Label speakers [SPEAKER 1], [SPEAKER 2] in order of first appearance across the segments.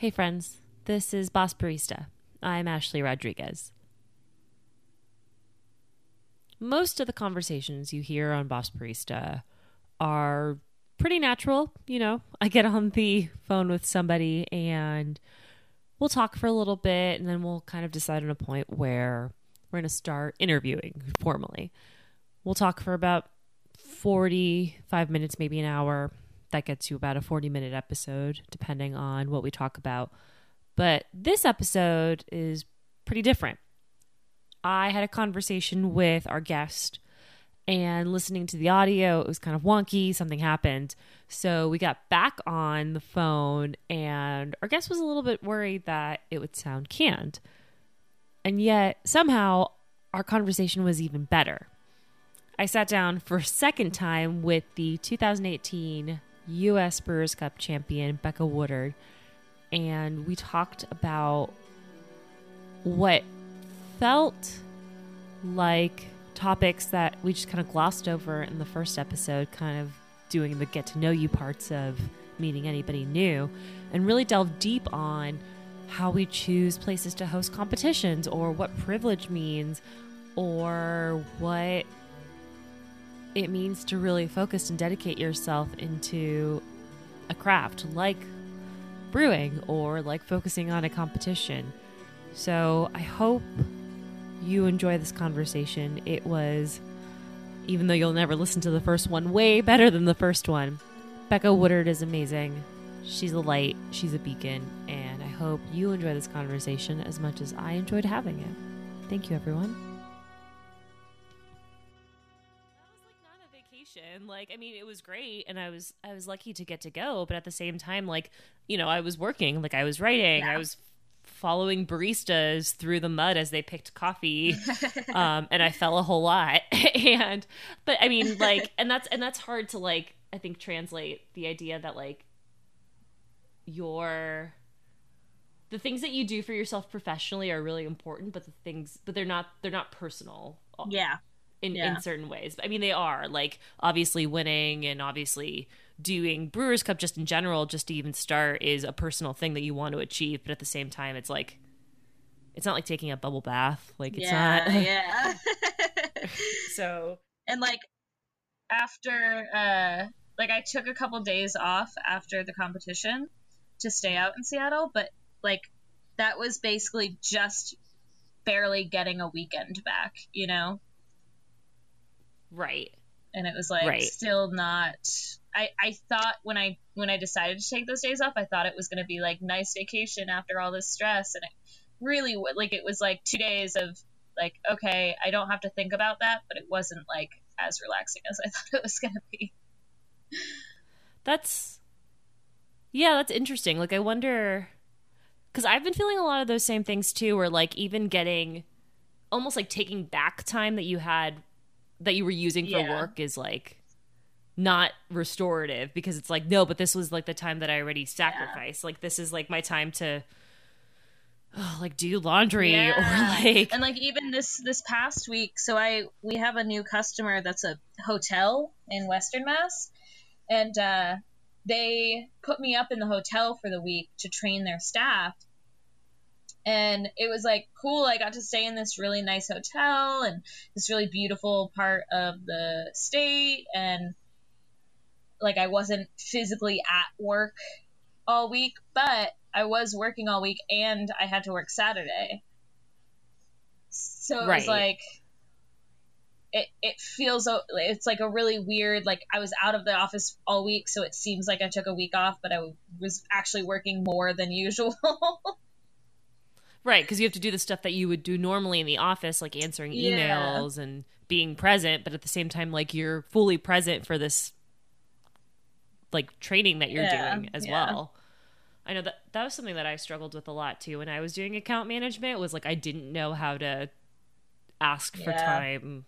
[SPEAKER 1] Hey, friends. This is Boss Barista. I'm Ashley Rodriguez. Most of the conversations you hear on Boss Barista are pretty natural. You know, I get on the phone with somebody and we'll talk for a little bit and then we'll kind of decide on a point where we're going to start interviewing formally. We'll talk for about 45 minutes, maybe an hour. That gets you about a 40 minute episode, depending on what we talk about. But this episode is pretty different. I had a conversation with our guest and listening to the audio, it was kind of wonky. Something happened. So we got back on the phone, and our guest was a little bit worried that it would sound canned. And yet, somehow, our conversation was even better. I sat down for a second time with the 2018 U.S. Brewers Cup champion, Becca Woodard, and we talked about what felt like topics that we just kind of glossed over in the first episode, kind of doing the get to know you parts of meeting anybody new, and really delve deep on how we choose places to host competitions or what privilege means or what it means to really focus and dedicate yourself into a craft like brewing or like focusing on a competition. So I hope you enjoy this conversation. It was, even though you'll never listen to the first one, way better than the first one. Becca Woodard is amazing. She's a light, she's a beacon, and I hope you enjoy this conversation as much as I enjoyed having it. Thank you, everyone. Like i mean it was great and i was i was lucky to get to go but at the same time like you know i was working like i was writing yeah. i was following baristas through the mud as they picked coffee um, and i fell a whole lot and but i mean like and that's and that's hard to like i think translate the idea that like your the things that you do for yourself professionally are really important but the things but they're not they're not personal
[SPEAKER 2] yeah
[SPEAKER 1] in
[SPEAKER 2] yeah.
[SPEAKER 1] in certain ways i mean they are like obviously winning and obviously doing Brewers Cup just in general, just to even start, is a personal thing that you want to achieve. But at the same time, it's like it's not like taking a bubble bath. Like it's
[SPEAKER 2] yeah,
[SPEAKER 1] not.
[SPEAKER 2] yeah.
[SPEAKER 1] so
[SPEAKER 2] and like after, uh like I took a couple days off after the competition to stay out in Seattle, but like that was basically just barely getting a weekend back, you know?
[SPEAKER 1] Right.
[SPEAKER 2] And it was like right. still not I, I thought when I when I decided to take those days off, I thought it was going to be like nice vacation after all this stress, and it really like it was like two days of like okay, I don't have to think about that, but it wasn't like as relaxing as I thought it was going to be.
[SPEAKER 1] That's yeah, that's interesting. Like I wonder because I've been feeling a lot of those same things too, where like even getting almost like taking back time that you had that you were using for yeah. work is like not restorative because it's like no but this was like the time that i already sacrificed yeah. like this is like my time to oh, like do laundry yeah. or like
[SPEAKER 2] and like even this this past week so i we have a new customer that's a hotel in western mass and uh they put me up in the hotel for the week to train their staff and it was like cool i got to stay in this really nice hotel and this really beautiful part of the state and like I wasn't physically at work all week, but I was working all week and I had to work Saturday. So it right. was like it it feels it's like a really weird like I was out of the office all week, so it seems like I took a week off, but I was actually working more than usual.
[SPEAKER 1] Right, because you have to do the stuff that you would do normally in the office, like answering emails yeah. and being present, but at the same time, like you're fully present for this like training that you're yeah, doing as yeah. well. I know that that was something that I struggled with a lot too when I was doing account management was like I didn't know how to ask for time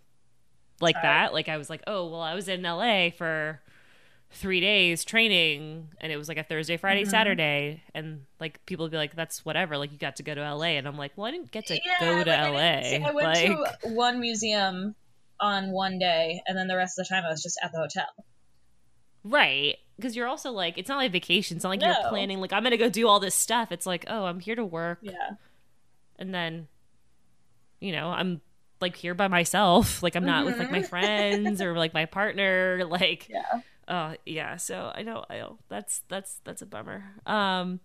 [SPEAKER 1] like that. Like I was like, "Oh, well, I was in LA for 3 days training and it was like a Thursday, Friday, mm-hmm. Saturday." And like people would be like, "That's whatever. Like you got to go to LA." And I'm like, "Well, I didn't get to go to like, LA." I,
[SPEAKER 2] I went
[SPEAKER 1] like,
[SPEAKER 2] to one museum on one day and then the rest of the time I was just at the hotel.
[SPEAKER 1] Right. Because you're also like, it's not like vacation. It's not like
[SPEAKER 2] No.
[SPEAKER 1] you're planning, like, I'm going to go do all this stuff. It's like, oh, I'm here to work.
[SPEAKER 2] Yeah.
[SPEAKER 1] And then, you know, I'm like here by myself. Like, I'm not with like my friends or like my partner. Like,
[SPEAKER 2] Yeah.
[SPEAKER 1] Uh, yeah. So I know, I know that's, that's, that's a bummer. Um,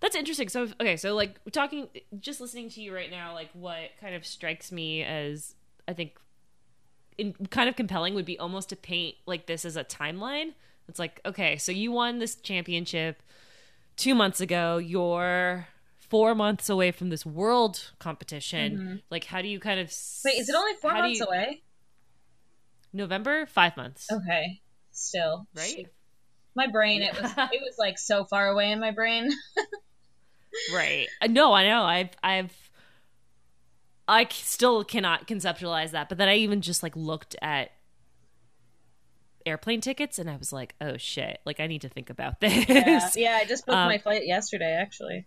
[SPEAKER 1] that's interesting. So, okay. So, like, talking, just listening to you right now, like, what kind of strikes me as, I think, in, kind of compelling would be almost to paint like this as a timeline. It's like, okay, so you won this championship two months ago. You're four months away from this world competition. Like, how do you kind of
[SPEAKER 2] Wait, is it only four months
[SPEAKER 1] you-
[SPEAKER 2] away?
[SPEAKER 1] November? Five months,
[SPEAKER 2] Okay. Still.
[SPEAKER 1] right?
[SPEAKER 2] Shoot. My brain, it was it was like so far away in my brain.
[SPEAKER 1] Right. Uh, No, I know. I've I've I still cannot conceptualize that. But then I even just like looked at airplane tickets and I was like, oh shit, like I need to think about this.
[SPEAKER 2] Yeah, yeah I just booked
[SPEAKER 1] Um,
[SPEAKER 2] my flight yesterday, actually.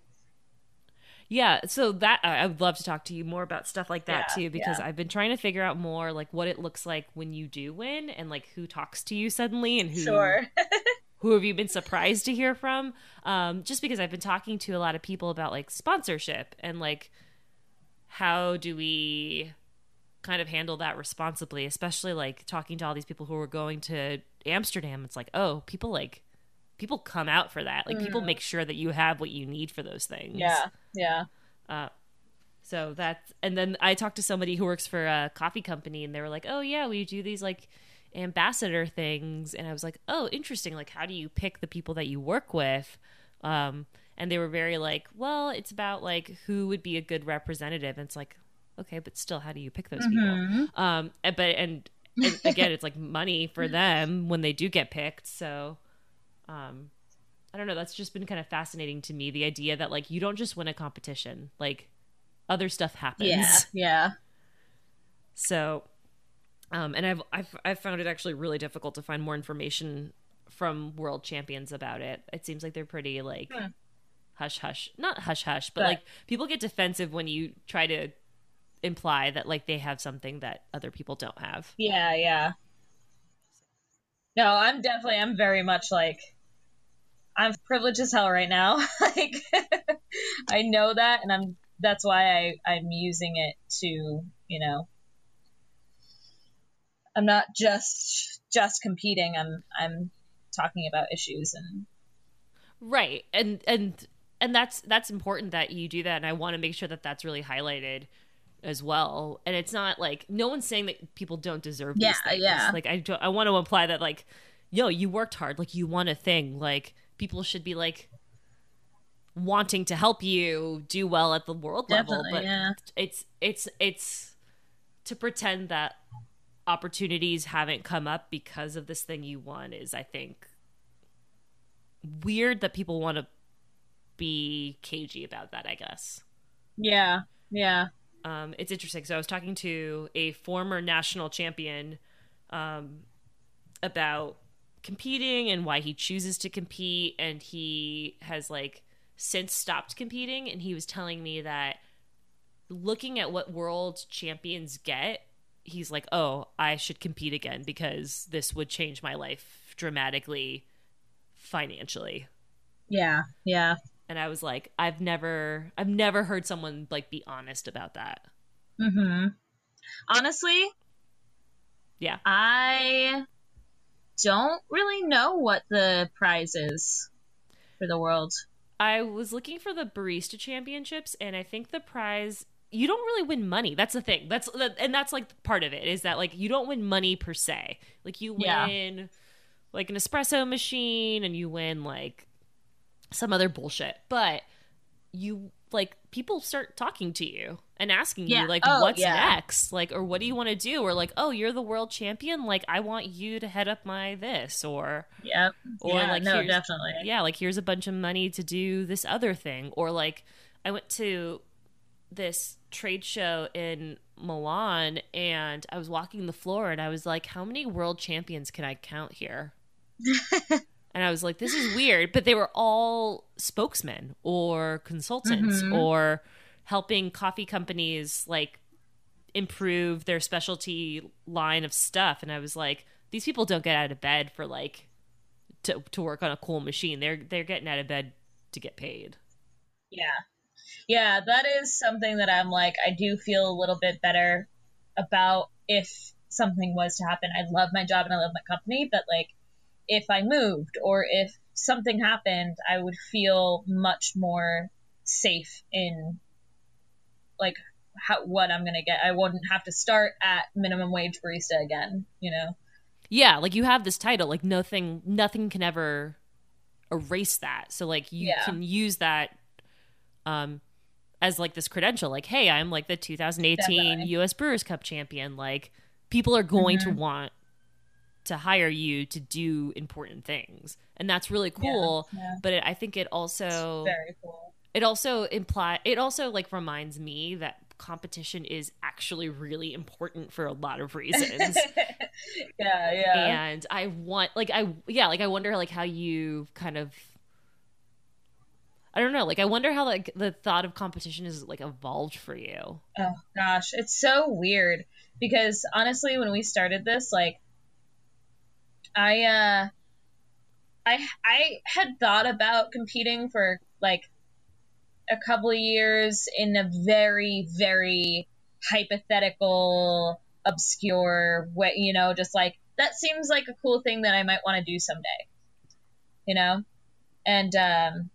[SPEAKER 1] Yeah, so that I would love to talk to you more about stuff like that
[SPEAKER 2] Yeah,
[SPEAKER 1] too because
[SPEAKER 2] yeah.
[SPEAKER 1] I've been trying to figure out more like what it looks like when you do win and like who talks to you suddenly and who
[SPEAKER 2] Sure.
[SPEAKER 1] who have you been surprised to hear from um, just because i've been talking to a lot of people about like sponsorship and like how do we kind of handle that responsibly especially like talking to all these people who are going to amsterdam it's like oh people like people come out for that like people make sure that you have what you need for those things
[SPEAKER 2] Mm. yeah. Yeah.
[SPEAKER 1] uh, so that's and then I talked to somebody who works for a coffee company, and they were like, "Oh yeah, we do these like ambassador things," and I was like, "Oh, interesting. Like, how do you pick the people that you work with?" Um, and they were very like, "Well, it's about like who would be a good representative." And it's like, okay, but still, how do you pick those people? Um, but and, and again, it's like money for them when they do get picked. So, um, I don't know. That's just been kind of fascinating to me. The idea that like you don't just win a competition, like other stuff happens.
[SPEAKER 2] Yeah. Yeah.
[SPEAKER 1] So, um, and I've, I've I've found it actually really difficult to find more information from world champions about it. It seems like they're pretty like
[SPEAKER 2] Hmm.
[SPEAKER 1] hush hush, not hush hush, but
[SPEAKER 2] Right.
[SPEAKER 1] like people get defensive when you try to imply that like they have something that other people don't have.
[SPEAKER 2] Yeah, yeah. No, I'm definitely I'm very much like I'm privileged as hell right now. like I know that and I'm that's why I I'm using it to, you know, I'm not just just competing. I'm I'm talking about issues and
[SPEAKER 1] Right. And and and that's that's important that you do that and I want to make sure that that's really highlighted as well. And it's not like no one's saying that people don't deserve
[SPEAKER 2] Yeah,
[SPEAKER 1] these things.
[SPEAKER 2] yeah.
[SPEAKER 1] Like I don't, I want to imply that like yo, you worked hard, like you won a thing. Like people should be like wanting to help you do well at the world level, but
[SPEAKER 2] yeah.
[SPEAKER 1] it's it's it's to pretend that opportunities haven't come up because of this thing you won is I think weird that people want to be cagey about that, I guess.
[SPEAKER 2] yeah, yeah.
[SPEAKER 1] Um, it's interesting. So I was talking to a former national champion um, about competing and why he chooses to compete, and he has like since stopped competing. And he was telling me that looking at what world champions get, he's like, "Oh, I should compete again because this would change my life dramatically financially."
[SPEAKER 2] Yeah, yeah.
[SPEAKER 1] and I was like, I've never, I've never heard someone like be honest about that.
[SPEAKER 2] Mhm. Honestly,
[SPEAKER 1] Yeah,
[SPEAKER 2] I don't really know what the prize is for the world.
[SPEAKER 1] I was looking for the barista championships, and I think the prize you don't really win money. That's the thing. That's and that's like part of it is that like you don't win money per se. Like you
[SPEAKER 2] Yeah.
[SPEAKER 1] win like an espresso machine, and you win like some other bullshit, but you like people start talking to you and asking
[SPEAKER 2] Yeah.
[SPEAKER 1] you like
[SPEAKER 2] Oh,
[SPEAKER 1] what's
[SPEAKER 2] yeah.
[SPEAKER 1] next like or what do you want to do or like oh you're the world champion like i want you to head up my this or
[SPEAKER 2] Yep.
[SPEAKER 1] Or,
[SPEAKER 2] yeah,
[SPEAKER 1] like,
[SPEAKER 2] no, definitely.
[SPEAKER 1] yeah like here's a bunch of money to do this other thing or like i went to this trade show in milan and i was walking the floor and i was like how many world champions can i count here and i was like this is weird but they were all spokesmen or consultants
[SPEAKER 2] Mhm.
[SPEAKER 1] or helping coffee companies like improve their specialty line of stuff and i was like these people don't get out of bed for like to to work on a cool machine. They're they're getting out of bed to get paid.
[SPEAKER 2] Yeah. Yeah, that is something that I'm like I do feel a little bit better about if something was to happen. I love my job and I love my company, but like if I moved or if something happened, I would feel much more safe in like how, what I'm gonna get. I wouldn't have to start at minimum wage barista again, you know.
[SPEAKER 1] Yeah, like you have this title, like nothing, nothing can ever erase that. So like you
[SPEAKER 2] Yeah.
[SPEAKER 1] can use that, um, as like this credential. Like, hey, I'm like the 2018
[SPEAKER 2] Definitely.
[SPEAKER 1] U.S. Brewers Cup champion. Like, people are going
[SPEAKER 2] Mm-hmm.
[SPEAKER 1] to want to hire you to do important things, and that's really cool.
[SPEAKER 2] yeah.
[SPEAKER 1] But it, I think it also
[SPEAKER 2] Very cool.
[SPEAKER 1] it also imply it also like reminds me that competition is actually really important for a lot of reasons
[SPEAKER 2] yeah, yeah.
[SPEAKER 1] and i want like i yeah like i wonder like how you kind of i don't know like i wonder how like the thought of competition is like evolved for you
[SPEAKER 2] Oh gosh, it's so weird because honestly, when we started this, like, I uh, I I had thought about competing for like a couple of years in a very very hypothetical, obscure way. You know, just like that seems like a cool thing that I might want to do someday. You know, and um,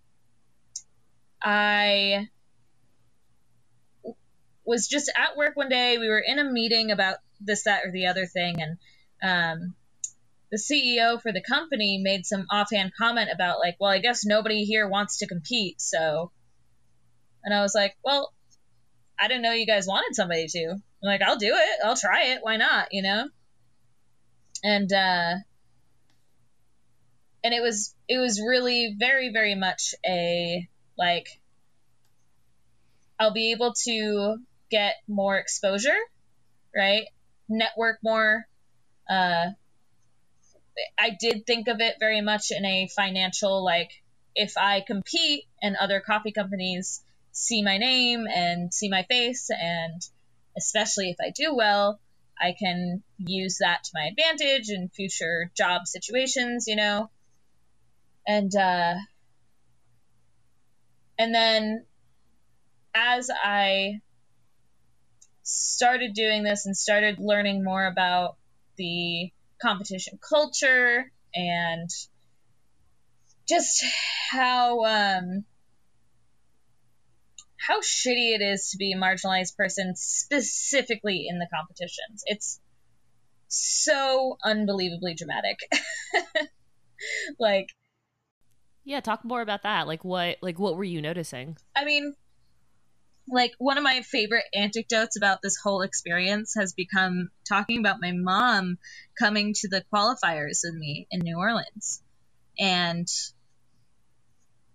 [SPEAKER 2] I was just at work one day. We were in a meeting about this, that, or the other thing, and um, the CEO for the company made some offhand comment about like, well, I guess nobody here wants to compete, so. And I was like, well, I didn't know you guys wanted somebody to. I'm like, I'll do it. I'll try it. Why not? You know. And uh, and it was it was really very very much a like I'll be able to get more exposure, right? Network more. Uh, I did think of it very much in a financial, like, if I compete and other coffee companies see my name and see my face, and especially if I do well, I can use that to my advantage in future job situations, you know? And, uh, and then as I started doing this and started learning more about the competition culture and just how um, how shitty it is to be a marginalized person specifically in the competitions. It's so unbelievably dramatic. like
[SPEAKER 1] yeah talk more about that like what like what were you noticing
[SPEAKER 2] I mean, like one of my favorite anecdotes about this whole experience has become talking about my mom coming to the qualifiers with me in New Orleans. And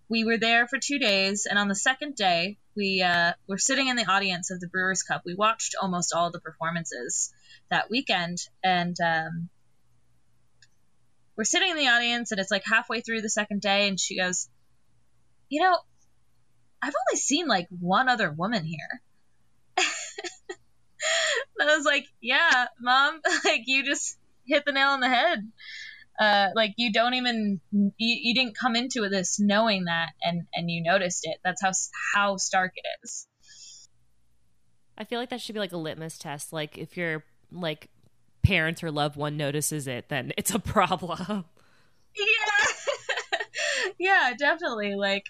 [SPEAKER 2] we were there for two days, and on the second day, we uh, were sitting in the audience of the Brewers Cup. We watched almost all the performances that weekend, and um, we're sitting in the audience, and it's like halfway through the second day, and she goes, "You know, I've only seen like one other woman here. and I was like, yeah, mom, like you just hit the nail on the head. Uh, like you don't even you, you didn't come into this knowing that and and you noticed it. That's how how stark it is.
[SPEAKER 1] i feel like that should be like a litmus test like if your like parents or loved one notices it then it's a problem
[SPEAKER 2] Yeah. yeah, definitely. Like,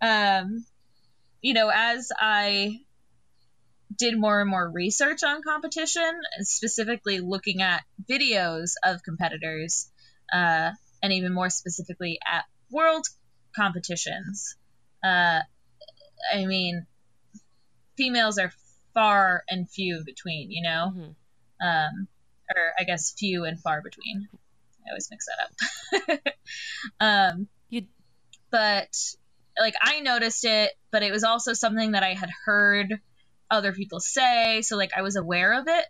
[SPEAKER 2] um, you know, as I did more and more research on competition, specifically looking at videos of competitors, uh, and even more specifically at world competitions, uh, I mean, females are far and few between, you know?
[SPEAKER 1] Mhm.
[SPEAKER 2] um, or I guess few and far between. I always mix that up. um,
[SPEAKER 1] you
[SPEAKER 2] but like I noticed it, but it was also something that I had heard other people say, so like I was aware of it.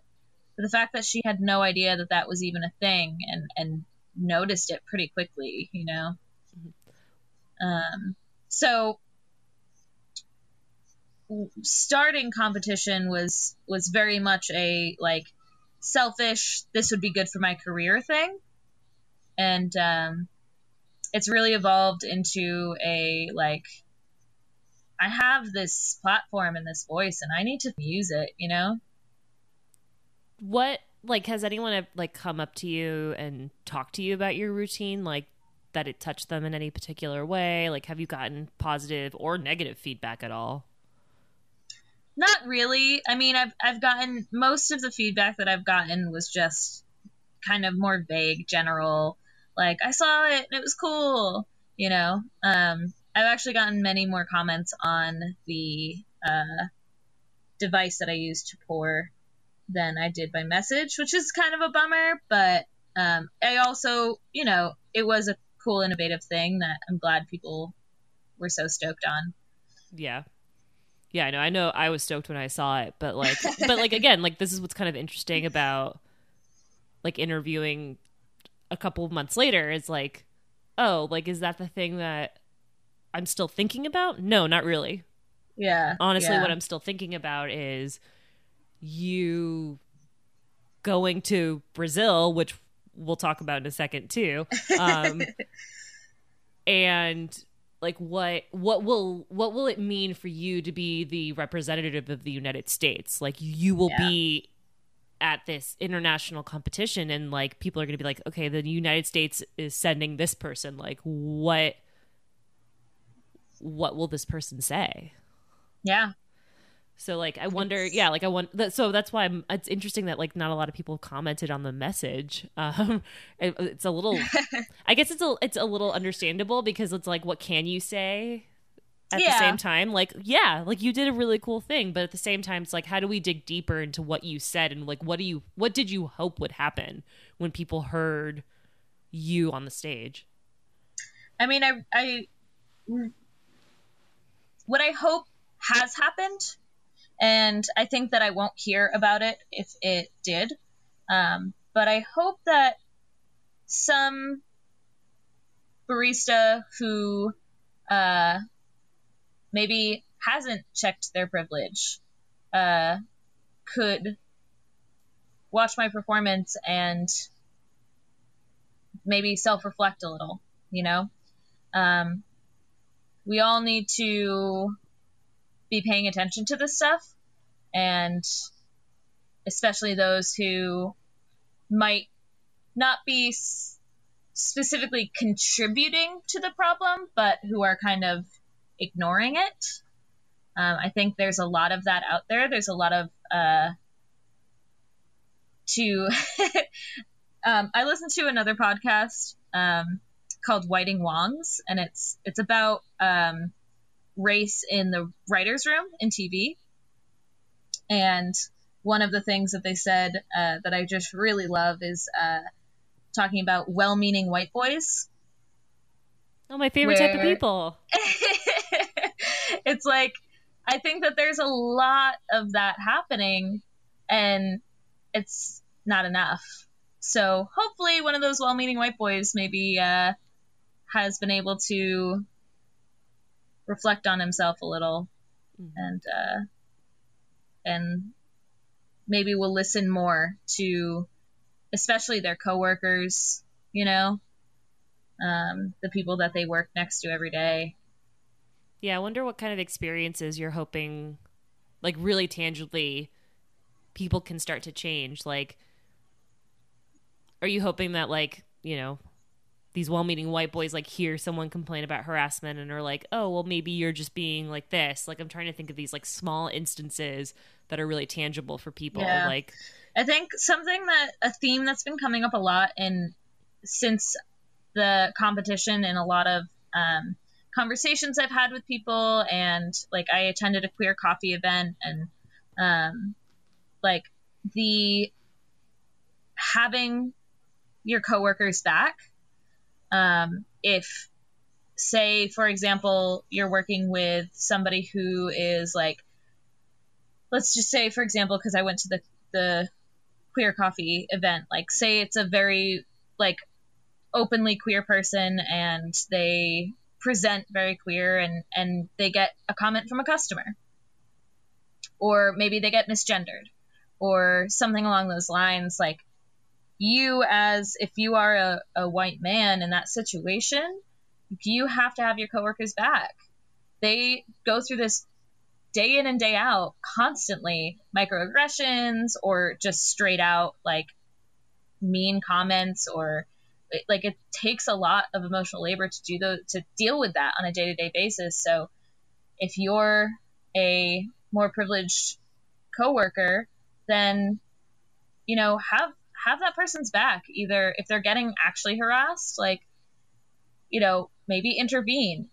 [SPEAKER 2] But the fact that she had no idea that that was even a thing and and noticed it pretty quickly, you know. Um, so starting competition was was very much a like selfish this would be good for my career thing and um it's really evolved into a like I have this platform and this voice and I need to use it, you know?
[SPEAKER 1] What like has anyone like come up to you and talked to you about your routine like that it touched them in any particular way? Like have you gotten positive or negative feedback at all?
[SPEAKER 2] Not really. I mean, I've I've gotten most of the feedback that I've gotten was just kind of more vague, general. Like I saw it and it was cool, you know. Um, I've actually gotten many more comments on the uh, device that I use to pour than I did by message, which is kind of a bummer. But um, I also, you know, it was a cool, innovative thing that I'm glad people were so stoked on.
[SPEAKER 1] Yeah. Yeah, I know. I know I was stoked when I saw it, but like but like again, like this is what's kind of interesting about like interviewing a couple of months later is like, oh, like is that the thing that I'm still thinking about? No, not really.
[SPEAKER 2] Yeah.
[SPEAKER 1] Honestly,
[SPEAKER 2] yeah.
[SPEAKER 1] what I'm still thinking about is you going to Brazil, which we'll talk about in a second too. Um, and like what what will what will it mean for you to be the representative of the United States? Like you will yeah. be at this international competition and like people are going to be like, okay, the United States is sending this person. Like what what will this person say?
[SPEAKER 2] Yeah.
[SPEAKER 1] So like I wonder, yeah, like I want. That, so that's why I'm, it's interesting that like not a lot of people commented on the message. Um, it, it's a little, I guess it's a it's a little understandable because it's like, what can you say? At yeah. the same time, like yeah, like you did a really cool thing, but at the same time, it's like how do we dig deeper into what you said and like what do you what did you hope would happen when people heard you on the stage?
[SPEAKER 2] I mean, I I what I hope has happened and I think that I won't hear about it if it did. Um, but I hope that some barista who uh, maybe hasn't checked their privilege uh, could watch my performance and maybe self reflect a little, you know? Um, we all need to be paying attention to this stuff and especially those who might not be s- specifically contributing to the problem but who are kind of ignoring it um, i think there's a lot of that out there there's a lot of uh, to um, i listened to another podcast um, called whiting wongs and it's it's about um, race in the writers' room in TV. And one of the things that they said uh, that I just really love is uh, talking about well meaning white boys.
[SPEAKER 1] Oh, my favorite type of people.
[SPEAKER 2] it's like, I think that there's a lot of that happening, and it's not enough. So hopefully, one of those well meaning white boys maybe uh, has been able to reflect on himself a little mm-hmm. and uh, and maybe will listen more to especially their coworkers you know um, the people that they work next to every day
[SPEAKER 1] yeah i wonder what kind of experiences you're hoping like really tangibly people can start to change like are you hoping that like you know these well-meaning white boys like hear someone complain about harassment and are like, "Oh, well maybe you're just being like this." Like I'm trying to think of these like small instances that are really tangible for people. Yeah. Like
[SPEAKER 2] I think something that a theme that's been coming up a lot in since the competition and a lot of um, conversations I've had with people and like I attended a queer coffee event and um, like the having your coworkers back um, if, say, for example, you're working with somebody who is like, let's just say, for example, because I went to the the queer coffee event, like, say it's a very like openly queer person and they present very queer and and they get a comment from a customer or maybe they get misgendered or something along those lines like you as if you are a, a white man in that situation you have to have your coworkers back. They go through this day in and day out constantly microaggressions or just straight out like mean comments or like it takes a lot of emotional labor to do the to deal with that on a day-to-day basis. So if you're a more privileged coworker then you know have have that person's back either if they're getting actually harassed like you know maybe intervene.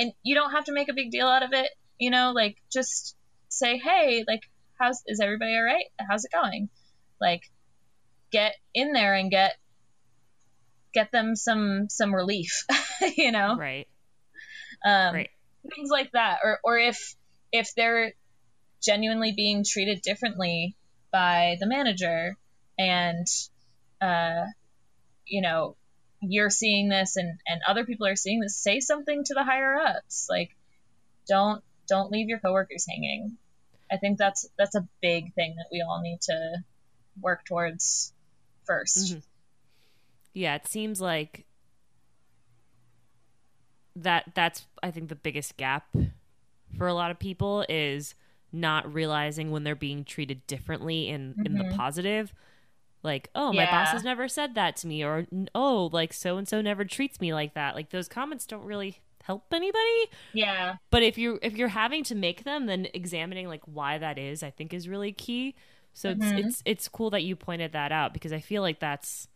[SPEAKER 2] And you don't have to make a big deal out of it you know like just say hey like how's is everybody all right? How's it going? Like get in there and get get them some some relief you know?
[SPEAKER 1] Right.
[SPEAKER 2] Um
[SPEAKER 1] right.
[SPEAKER 2] things like that. Or or if if they're genuinely being treated differently by the manager and uh you know you're seeing this and and other people are seeing this say something to the higher ups. Like don't don't leave your coworkers hanging. I think that's that's a big thing that we all need to work towards 1st
[SPEAKER 1] Mhm. Yeah it seems like that that's i think the biggest gap for a lot of people is not realizing when they're being treated differently in in the
[SPEAKER 2] Mhm.
[SPEAKER 1] positive. Like oh my boss has never said that to me or oh like so and so never treats me like that. Like those comments don't really help anybody.
[SPEAKER 2] Yeah.
[SPEAKER 1] But if you if you're having to make them then examining like why that is i think is really key. So
[SPEAKER 2] Mhm.
[SPEAKER 1] it's it's it's cool that you pointed that out because i feel like that's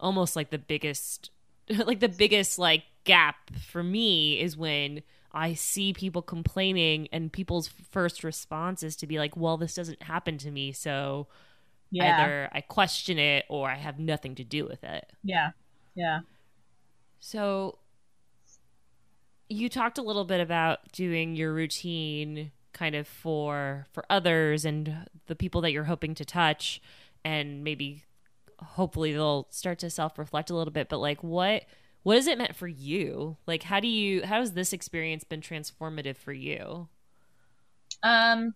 [SPEAKER 1] almost like the biggest like the biggest like gap for me is when i see people complaining and people's first response is to be like well this doesn't happen to me so
[SPEAKER 2] yeah.
[SPEAKER 1] either i question it or i have nothing to do with it.
[SPEAKER 2] Yeah. Yeah.
[SPEAKER 1] So you talked a little bit about doing your routine kind of for for others and the people that you're hoping to touch and maybe hopefully they'll start to self-reflect a little bit but like what what has it meant for you like how do you how has this experience been transformative for you
[SPEAKER 2] Um,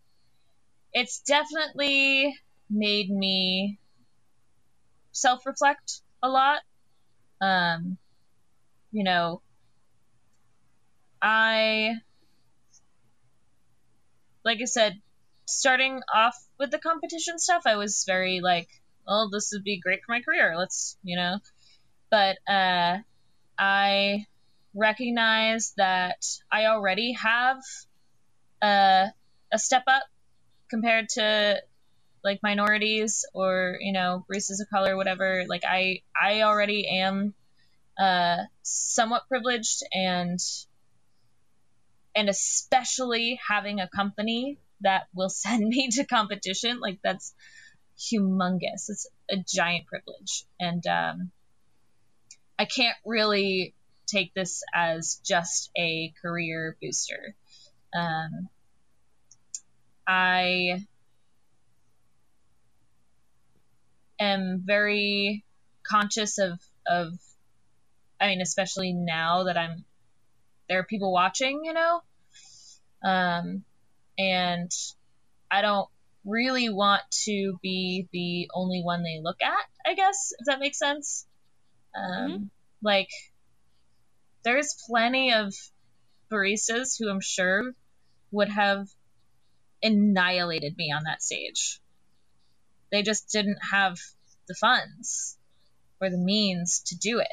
[SPEAKER 2] it's definitely made me self reflect a lot. Um, you know, I, like I said, starting off with the competition stuff, I was very like, oh, this would be great for my career. Let's, you know, but, uh, I recognize that I already have, uh, a step up compared to like minorities or you know races of color whatever. Like i i already am uh somewhat privileged and and especially having a company that will send me to competition. Like that's humongous. It's a giant privilege. And um i can't really take this as just a career booster. Um I am very conscious of of I mean especially now that I'm there are people watching, you know. Um and I don't really want to be the only one they look at, I guess, if that makes sense. Um
[SPEAKER 1] Mhm.
[SPEAKER 2] like there's plenty of baristas who I'm sure would have annihilated me on that stage. They just didn't have the funds or the means to do it.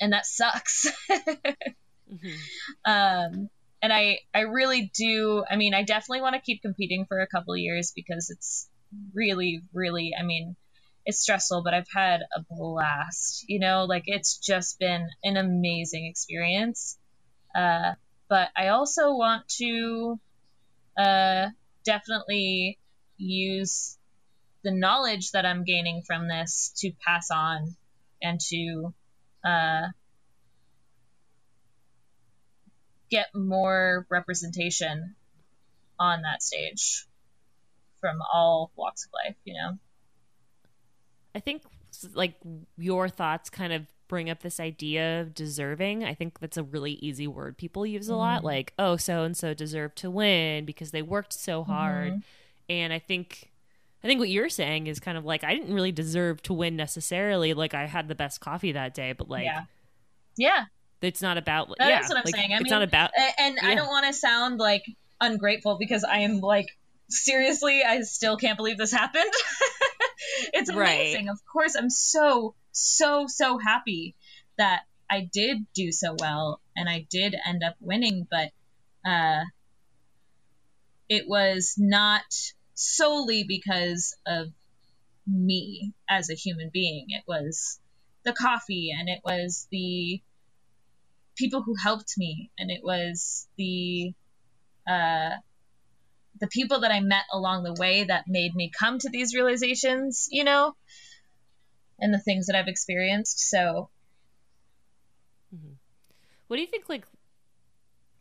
[SPEAKER 2] And that sucks.
[SPEAKER 1] Mhm.
[SPEAKER 2] um, and I, I really do. I mean, I definitely want to keep competing for a couple years because it's really, really, I mean, it's stressful, but I've had a blast. You know, like it's just been an amazing experience. Uh, but I also want to uh, definitely use the knowledge that I'm gaining from this to pass on and to uh, get more representation on that stage from all walks of life, you know?
[SPEAKER 1] I think like your thoughts kind of bring up this idea of deserving. I think that's a really easy word people use a lot mm-hmm. like, oh, so and so deserved to win because they worked so hard. Mm-hmm. And I think I think what you're saying is kind of like I didn't really deserve to win necessarily like I had the best coffee that day, but like
[SPEAKER 2] Yeah. Yeah,
[SPEAKER 1] it's not about
[SPEAKER 2] That's
[SPEAKER 1] yeah,
[SPEAKER 2] what I'm
[SPEAKER 1] like,
[SPEAKER 2] saying. I
[SPEAKER 1] it's
[SPEAKER 2] mean,
[SPEAKER 1] not about
[SPEAKER 2] and I don't want to sound like ungrateful because I am like seriously, I still can't believe this happened. it's
[SPEAKER 1] Right.
[SPEAKER 2] amazing. Of course, I'm so so so happy that I did do so well and I did end up winning, but uh, it was not solely because of me as a human being. It was the coffee and it was the people who helped me and it was the uh, the people that I met along the way that made me come to these realizations, you know, and the things that I've experienced. So
[SPEAKER 1] What do you think? Like,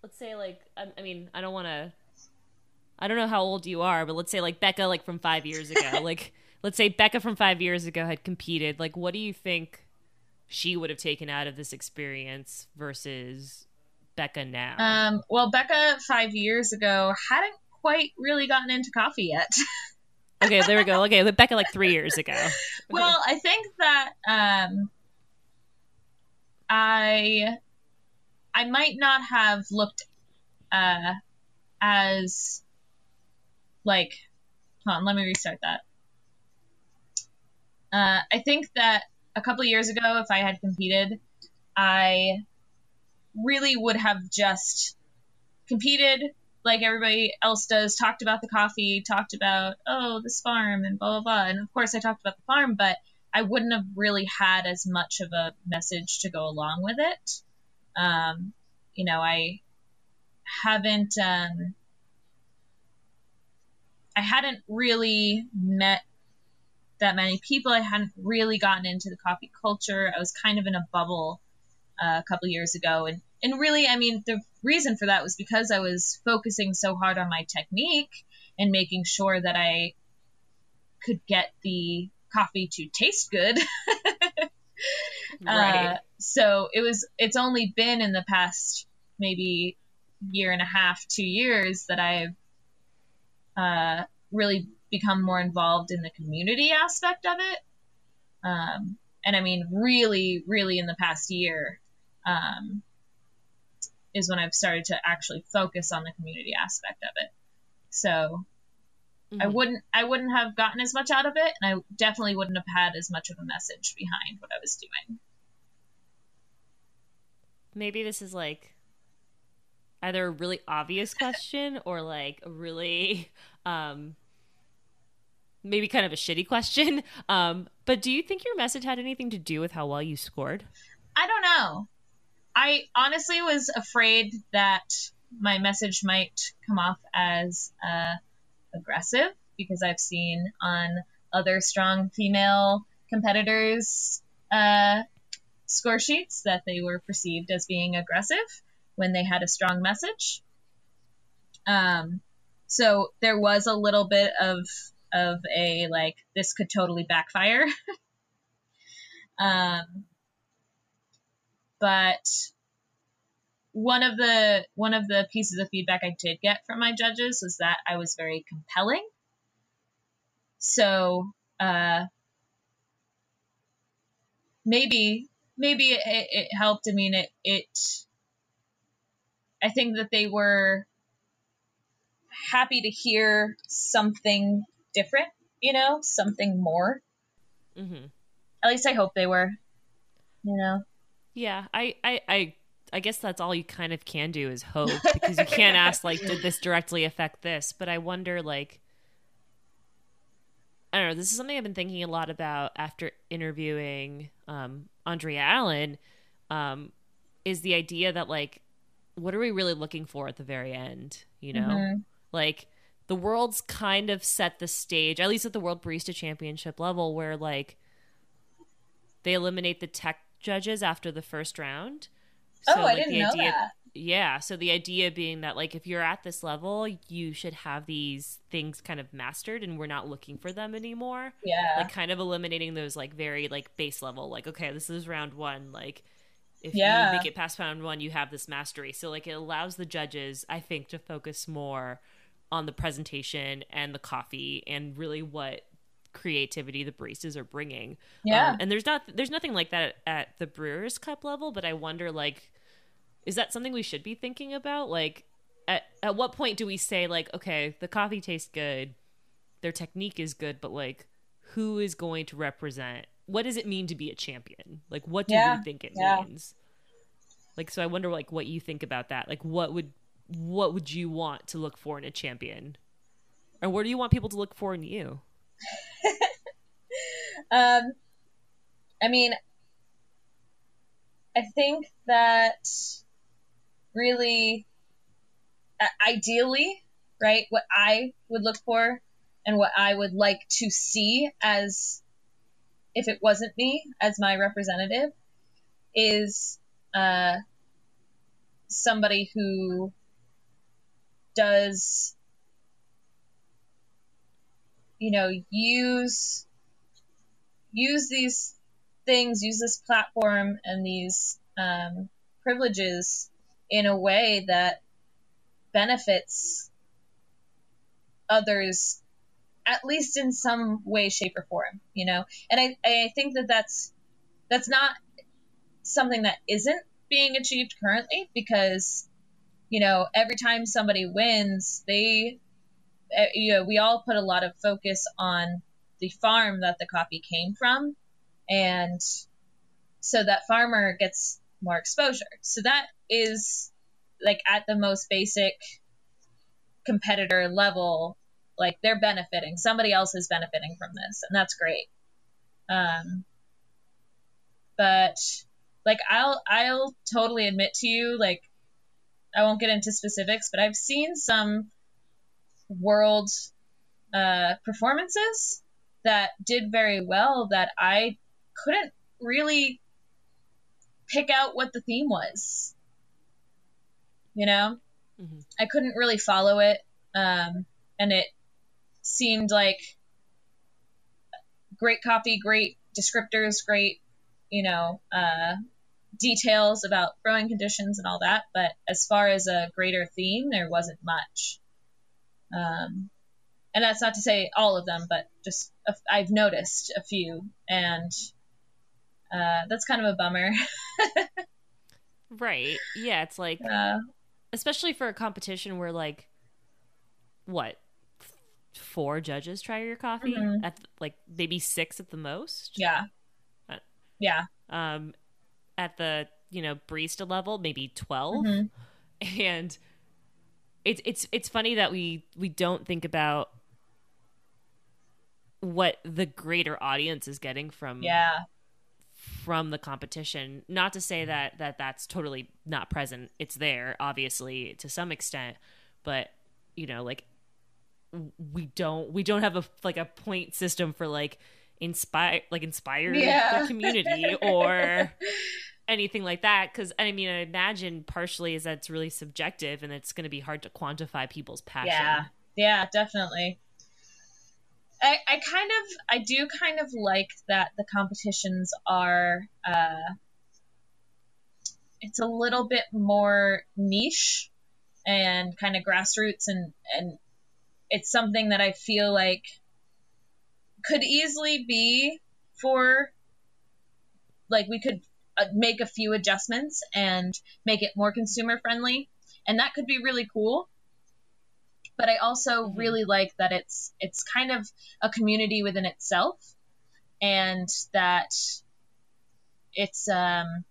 [SPEAKER 1] let's say, like, I, I mean, I don't want to. I don't know how old you are, but let's say, like, Becca, like from five years ago. like, let's say Becca from five years ago had competed. Like, what do you think she would have taken out of this experience versus Becca now?
[SPEAKER 2] Um, well, Becca five years ago hadn't quite really gotten into coffee yet.
[SPEAKER 1] okay, there we go. Okay, but Becca, like three years ago.
[SPEAKER 2] well, I think that um, I I might not have looked uh, as like. Hold on, let me restart that. Uh, I think that a couple years ago, if I had competed, I really would have just competed like everybody else does, talked about the coffee, talked about, oh, this farm and blah, blah, blah. And of course, I talked about the farm, but I wouldn't have really had as much of a message to go along with it. Um, you know, I haven't, um, I hadn't really met that many people. I hadn't really gotten into the coffee culture. I was kind of in a bubble uh, a couple years ago, and and really, I mean, the reason for that was because I was focusing so hard on my technique and making sure that I could get the coffee to taste good.
[SPEAKER 1] right.
[SPEAKER 2] Uh, so it was. It's only been in the past maybe year and a half, two years that I've uh, really become more involved in the community aspect of it. Um, and I mean, really, really in the past year um, is when I've started to actually focus on the community aspect of it. So I
[SPEAKER 1] Mhm.
[SPEAKER 2] wouldn't, I wouldn't have gotten as much out of it, and I definitely wouldn't have had as much of a message behind what I was doing.
[SPEAKER 1] maybe this is like either a really obvious question or like a really um maybe kind of a shitty question um but do you think your message had anything to do with how well you scored
[SPEAKER 2] I don't know. I honestly was afraid that my message might come off as uh, aggressive because I've seen on other strong female competitors' uh, score sheets that they were perceived as being aggressive when they had a strong message. Um, so there was a little bit of of a like this could totally backfire. um, but one of the one of the pieces of feedback I did get from my judges was that I was very compelling. So uh, maybe maybe it, it helped. I mean, it it. I think that they were happy to hear something different, you know, something more.
[SPEAKER 1] mm-hmm.
[SPEAKER 2] At least I hope they were. You know.
[SPEAKER 1] yeah I, I i i guess that's all you kind of can do is hope because you can't ask like did this directly affect this but i wonder like I don't know. This is something I've been thinking a lot about after interviewing um, Andrea Allen. Um, is the idea that like, what are we really looking for at the very end? You know,
[SPEAKER 2] Mhm.
[SPEAKER 1] like the world's kind of set the stage, at least at the World Barista Championship level, where like they eliminate the tech judges after the first round.
[SPEAKER 2] Oh, I
[SPEAKER 1] like,
[SPEAKER 2] didn't
[SPEAKER 1] the
[SPEAKER 2] know
[SPEAKER 1] idea-
[SPEAKER 2] that.
[SPEAKER 1] yeah. So the idea being that like if you're at this level, you should have these things kind of mastered and we're not looking for them anymore.
[SPEAKER 2] Yeah.
[SPEAKER 1] Like kind of eliminating those like very like base level, like, okay, this is round one. Like if
[SPEAKER 2] Yeah.
[SPEAKER 1] you make it past round one, you have this mastery. So like it allows the judges, I think, to focus more on the presentation and the coffee and really what creativity the baristas are bringing.
[SPEAKER 2] Yeah.
[SPEAKER 1] Um, and there's not there's nothing like that at the Brewers Cup level, but I wonder like is that something we should be thinking about? Like at at what point do we say like okay, the coffee tastes good, their technique is good, but like who is going to represent what does it mean to be a champion? Like what do
[SPEAKER 2] Yeah.
[SPEAKER 1] we think it
[SPEAKER 2] Yeah.
[SPEAKER 1] means? Like so I wonder like what you think about that. Like what would what would you want to look for in a champion? Or what do you want people to look for in you?
[SPEAKER 2] Um, I mean, I think that really, uh, ideally, right, what I would look for and what I would like to see as if it wasn't me as my representative is uh, somebody who does, you know, use use these things, use this platform and these um, privileges in a way that benefits others, at least in some way, shape, or form. You know, and I I think that that's that's not something that isn't being achieved currently because you know every time somebody wins they uh, you know we all put a lot of focus on the farm that the coffee came from. And so that farmer gets more exposure. So that is like at the most basic competitor level like they're benefiting. Somebody else is benefiting from this and that's great. Um but like I'll I'll totally admit to you like I won't get into specifics but I've seen some world uh, performances that did very well that I couldn't really pick out what the theme was you know
[SPEAKER 1] Mhm.
[SPEAKER 2] I couldn't really follow it um, and it seemed like great copy great descriptors great you know uh, details about growing conditions and all that, but as far as a greater theme, there wasn't much. Um, and that's not to say all of them, but just a, I've noticed a few, and uh, that's kind of a bummer.
[SPEAKER 1] Right. Yeah, it's like
[SPEAKER 2] uh,
[SPEAKER 1] especially for a competition where like what four judges try your coffee
[SPEAKER 2] Mhm.
[SPEAKER 1] at like maybe six at the most
[SPEAKER 2] yeah,
[SPEAKER 1] Uh,
[SPEAKER 2] yeah,
[SPEAKER 1] um at the you know barista level maybe 12
[SPEAKER 2] Mhm.
[SPEAKER 1] and it's it's it's funny that we we don't think about what the greater audience is getting from
[SPEAKER 2] yeah,
[SPEAKER 1] from the competition. Not to say that that that's totally not present. It's there obviously to some extent. But you know like we don't we don't have a like a point system for like inspire like inspire
[SPEAKER 2] Yeah.
[SPEAKER 1] the community or anything like that because i mean i imagine partially is that it's really subjective and it's going to be hard to quantify people's passion
[SPEAKER 2] yeah, yeah, definitely. I, I kind of I do kind of like that the competitions are uh, it's a little bit more niche and kind of grassroots and and it's something that I feel like could easily be for like we could uh, make a few adjustments and make it more consumer friendly and that could be really cool but I also
[SPEAKER 1] Mhm.
[SPEAKER 2] really like that it's it's kind of a community within itself and that it's um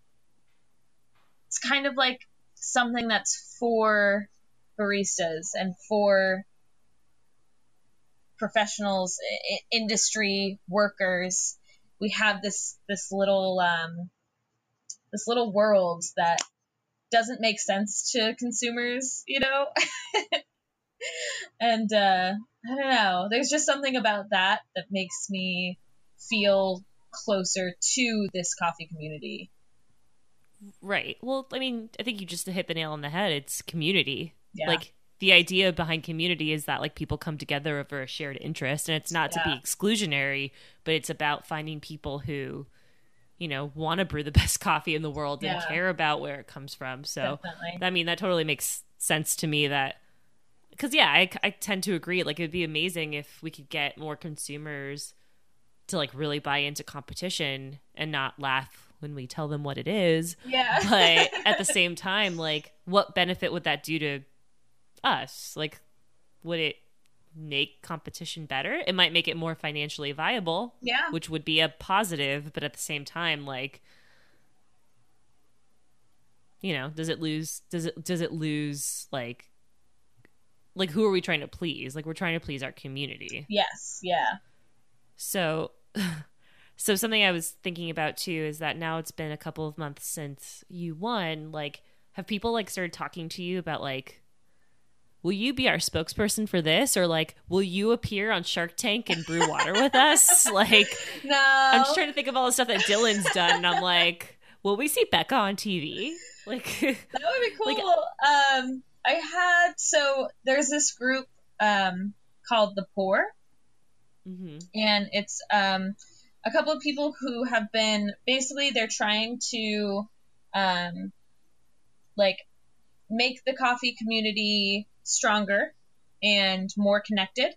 [SPEAKER 2] it's kind of like something that's for baristas and for professionals I- industry workers we have this this little um this little world that doesn't make sense to consumers you know and uh, I don't know. There's just something about that that makes me feel closer to this coffee community.
[SPEAKER 1] right well i mean i think you just hit the nail on the head it's community
[SPEAKER 2] Yeah.
[SPEAKER 1] like the idea behind community is that like people come together over a shared interest and it's not to be exclusionary but it's about finding people who you know want to brew the best coffee in the world and care about where it comes from so
[SPEAKER 2] Definitely.
[SPEAKER 1] i mean that totally makes sense to me that because yeah I, I tend to agree like it'd be amazing if we could get more consumers to like really buy into competition and not laugh when we tell them what it is.
[SPEAKER 2] Yeah.
[SPEAKER 1] But at the same time, like what benefit would that do to us? Like would it make competition better? It might make it more financially viable,
[SPEAKER 2] yeah.
[SPEAKER 1] which would be a positive, but at the same time like you know, does it lose does it does it lose like like who are we trying to please? Like we're trying to please our community.
[SPEAKER 2] Yes. Yeah.
[SPEAKER 1] So, so something I was thinking about too is that now it's been a couple of months since you won. Like, have people like started talking to you about like, will you be our spokesperson for this, or like, will you appear on Shark Tank and brew water with us? Like,
[SPEAKER 2] No.
[SPEAKER 1] I'm just trying to think of all the stuff that Dylan's done, and I'm like, will we see Becca on TV? Like,
[SPEAKER 2] That would be cool.
[SPEAKER 1] Like-
[SPEAKER 2] um, I had so there's this group um called the Poor,
[SPEAKER 1] mhm.
[SPEAKER 2] and it's um a couple of people who have been basically they're trying to um like make the coffee community stronger and more connected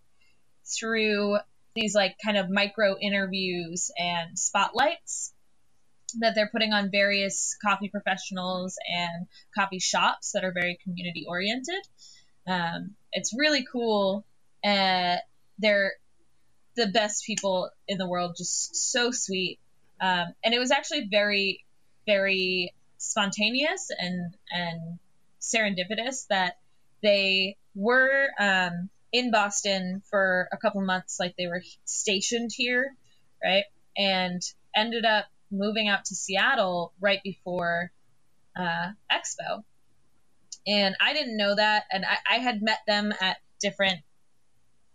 [SPEAKER 2] through these like kind of micro interviews and spotlights that they're putting on various coffee professionals and coffee shops that are very community oriented. Um, it's really cool. Uh, they're the best people in the world, just so sweet. Um, and it was actually very, very spontaneous and and serendipitous that they were um, in Boston for a couple months, like they were stationed here, right? And ended up moving out to Seattle right before uh, Expo. And I didn't know that. And I, I had met them at different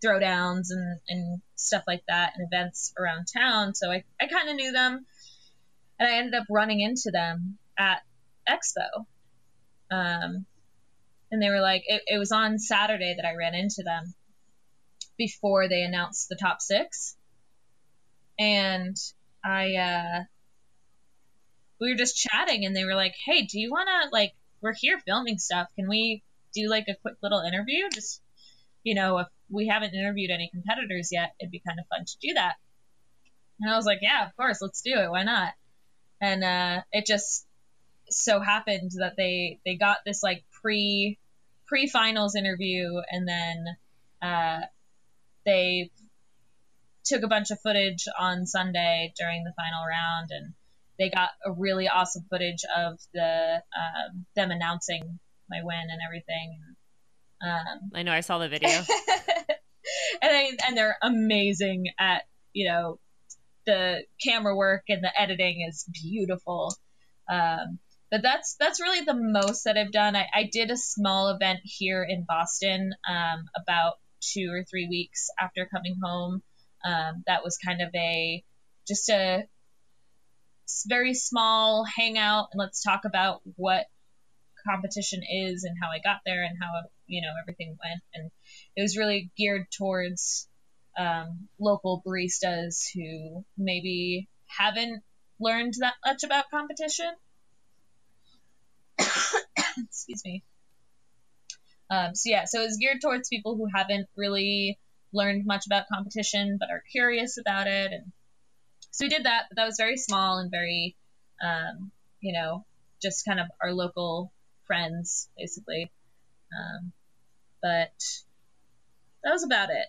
[SPEAKER 2] throwdowns and, and stuff like that and events around town. So I, I kind of knew them. And I ended up running into them at Expo. Um, and they were like, it, it was on Saturday that I ran into them before they announced the top six. And I, uh, we were just chatting and they were like, hey, do you want to, like, we're here filming stuff. Can we do, like, a quick little interview? Just, you know, if we haven't interviewed any competitors yet, it'd be kind of fun to do that. And I was like, yeah, of course, let's do it. Why not? And uh, it just so happened that they they got this like pre pre finals interview, and then uh, they took a bunch of footage on Sunday during the final round, and they got a really awesome footage of the um, them announcing my win and everything. Um,
[SPEAKER 1] I know I saw the video.
[SPEAKER 2] and and they're amazing at you know the camera work and the editing is beautiful. Um, but that's that's really the most that I've done. I, I did a small event here in Boston um, about two or three weeks after coming home. Um, that was kind of a just a very small hangout and let's talk about what competition is and how I got there and how you know everything went and it was really geared towards um, local baristas who maybe haven't learned that much about competition. Excuse me. Um, so yeah, so it's geared towards people who haven't really learned much about competition but are curious about it, and so we did that. But that was very small and very, um, you know, just kind of our local friends basically. Um, but that was about it.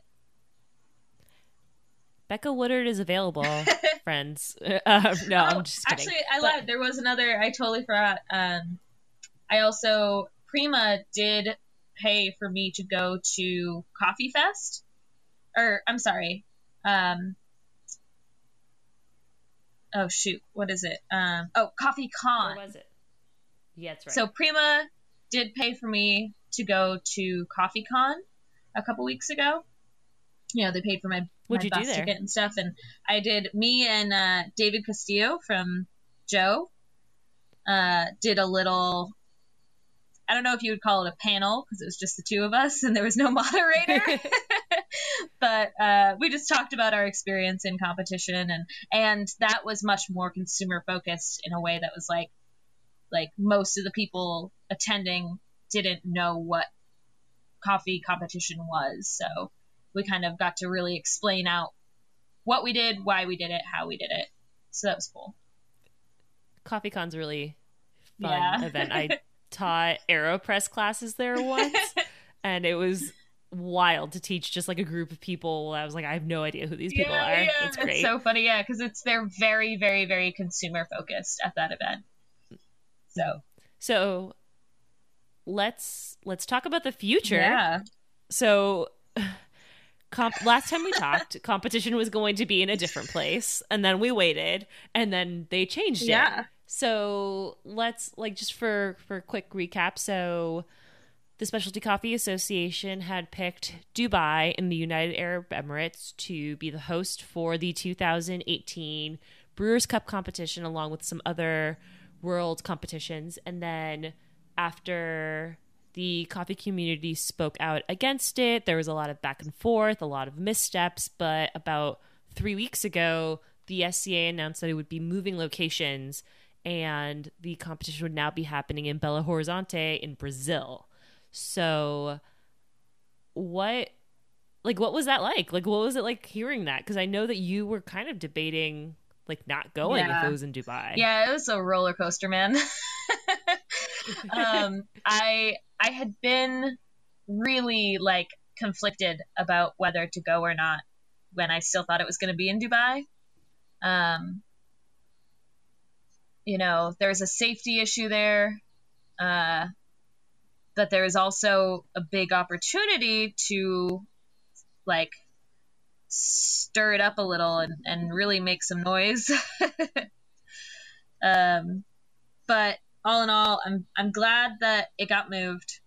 [SPEAKER 1] Becca Woodard is available, friends. Uh, no,
[SPEAKER 2] Oh,
[SPEAKER 1] I'm just kidding.
[SPEAKER 2] Actually, I
[SPEAKER 1] But-
[SPEAKER 2] lied. There was another. I totally forgot. Um, I also Prima did pay for me to go to Coffee Fest, or I'm sorry. Um, oh shoot, what is it? Um, oh, Coffee Con.
[SPEAKER 1] Where was it? Yeah, that's right.
[SPEAKER 2] So Prima did pay for me to go to Coffee Con a couple weeks ago. You know, they paid for my,
[SPEAKER 1] What'd
[SPEAKER 2] my bus ticket and stuff, and I did. Me and uh, David Castillo from Joe uh, did a little. I don't know if you would call it a panel because it was just the two of us and there was no moderator. but uh, we just talked about our experience in competition and and that was much more consumer focused in a way that was like like most of the people attending didn't know what coffee competition was so we kind of got to really explain out what we did, why we did it, how we did it. So that was cool.
[SPEAKER 1] Coffee Con's really fun
[SPEAKER 2] Yeah.
[SPEAKER 1] event. I taught AeroPress classes there once, and it was wild to teach just like a group of people. I was like, I have no idea who these people
[SPEAKER 2] yeah,
[SPEAKER 1] are.
[SPEAKER 2] yeah,
[SPEAKER 1] It's great.
[SPEAKER 2] so funny, yeah, because it's they're very, very, very consumer focused at that event. So
[SPEAKER 1] So let's let's talk about the future.
[SPEAKER 2] yeah,
[SPEAKER 1] So comp- last time we talked, competition was going to be in a different place, and then we waited, and then they changed it. So let's like just for for a quick recap. So the Specialty Coffee Association had picked Dubai in the United Arab Emirates to be the host for the 2018 Brewers Cup competition, along with some other world competitions. And then after the coffee community spoke out against it, there was a lot of back and forth, a lot of missteps. But about three weeks ago, the SCA announced that it would be moving locations and the competition would now be happening in Belo Horizonte in Brazil. So what like what was that like? Like what was it like hearing that? Cuz I know that you were kind of debating like not going if it was in Dubai.
[SPEAKER 2] yeah, it was a roller coaster, man. um, I I had been really like conflicted about whether to go or not when I still thought it was going to be in Dubai. Um, you know, there's a safety issue there, uh, but there is also a big opportunity to like stir it up a little and, and really make some noise. um, but all in all, I'm I'm glad that it got moved.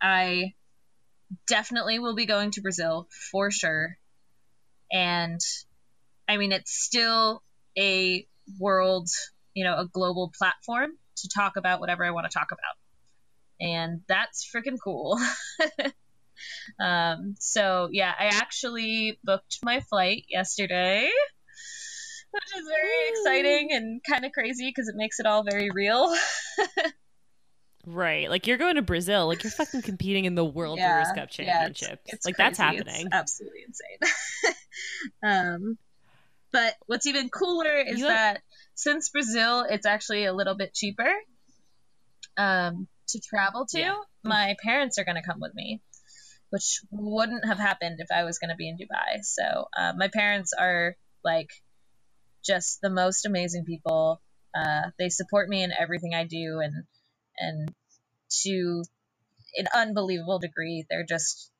[SPEAKER 2] I definitely will be going to Brazil for sure. And I mean, it's still a world, you know, a global platform to talk about whatever I want to talk about. And that's freaking cool. um, so, yeah, I actually booked my flight yesterday, which is very exciting and kind of crazy because it makes it all very real.
[SPEAKER 1] Right. Like you're going to Brazil, like you're fucking competing in the World
[SPEAKER 2] Yeah,
[SPEAKER 1] Brewers Cup
[SPEAKER 2] yeah, it's-
[SPEAKER 1] Championships.
[SPEAKER 2] it's
[SPEAKER 1] like that's happening.
[SPEAKER 2] It's absolutely insane. um, but what's even cooler is that since Brazil, it's actually a little bit cheaper um, to travel to.
[SPEAKER 1] Yeah.
[SPEAKER 2] My parents are going to come with me, which wouldn't have happened if I was going to be in Dubai. So uh, my parents are like just the most amazing people. Uh, they support me in everything I do, and and to an unbelievable degree, they're just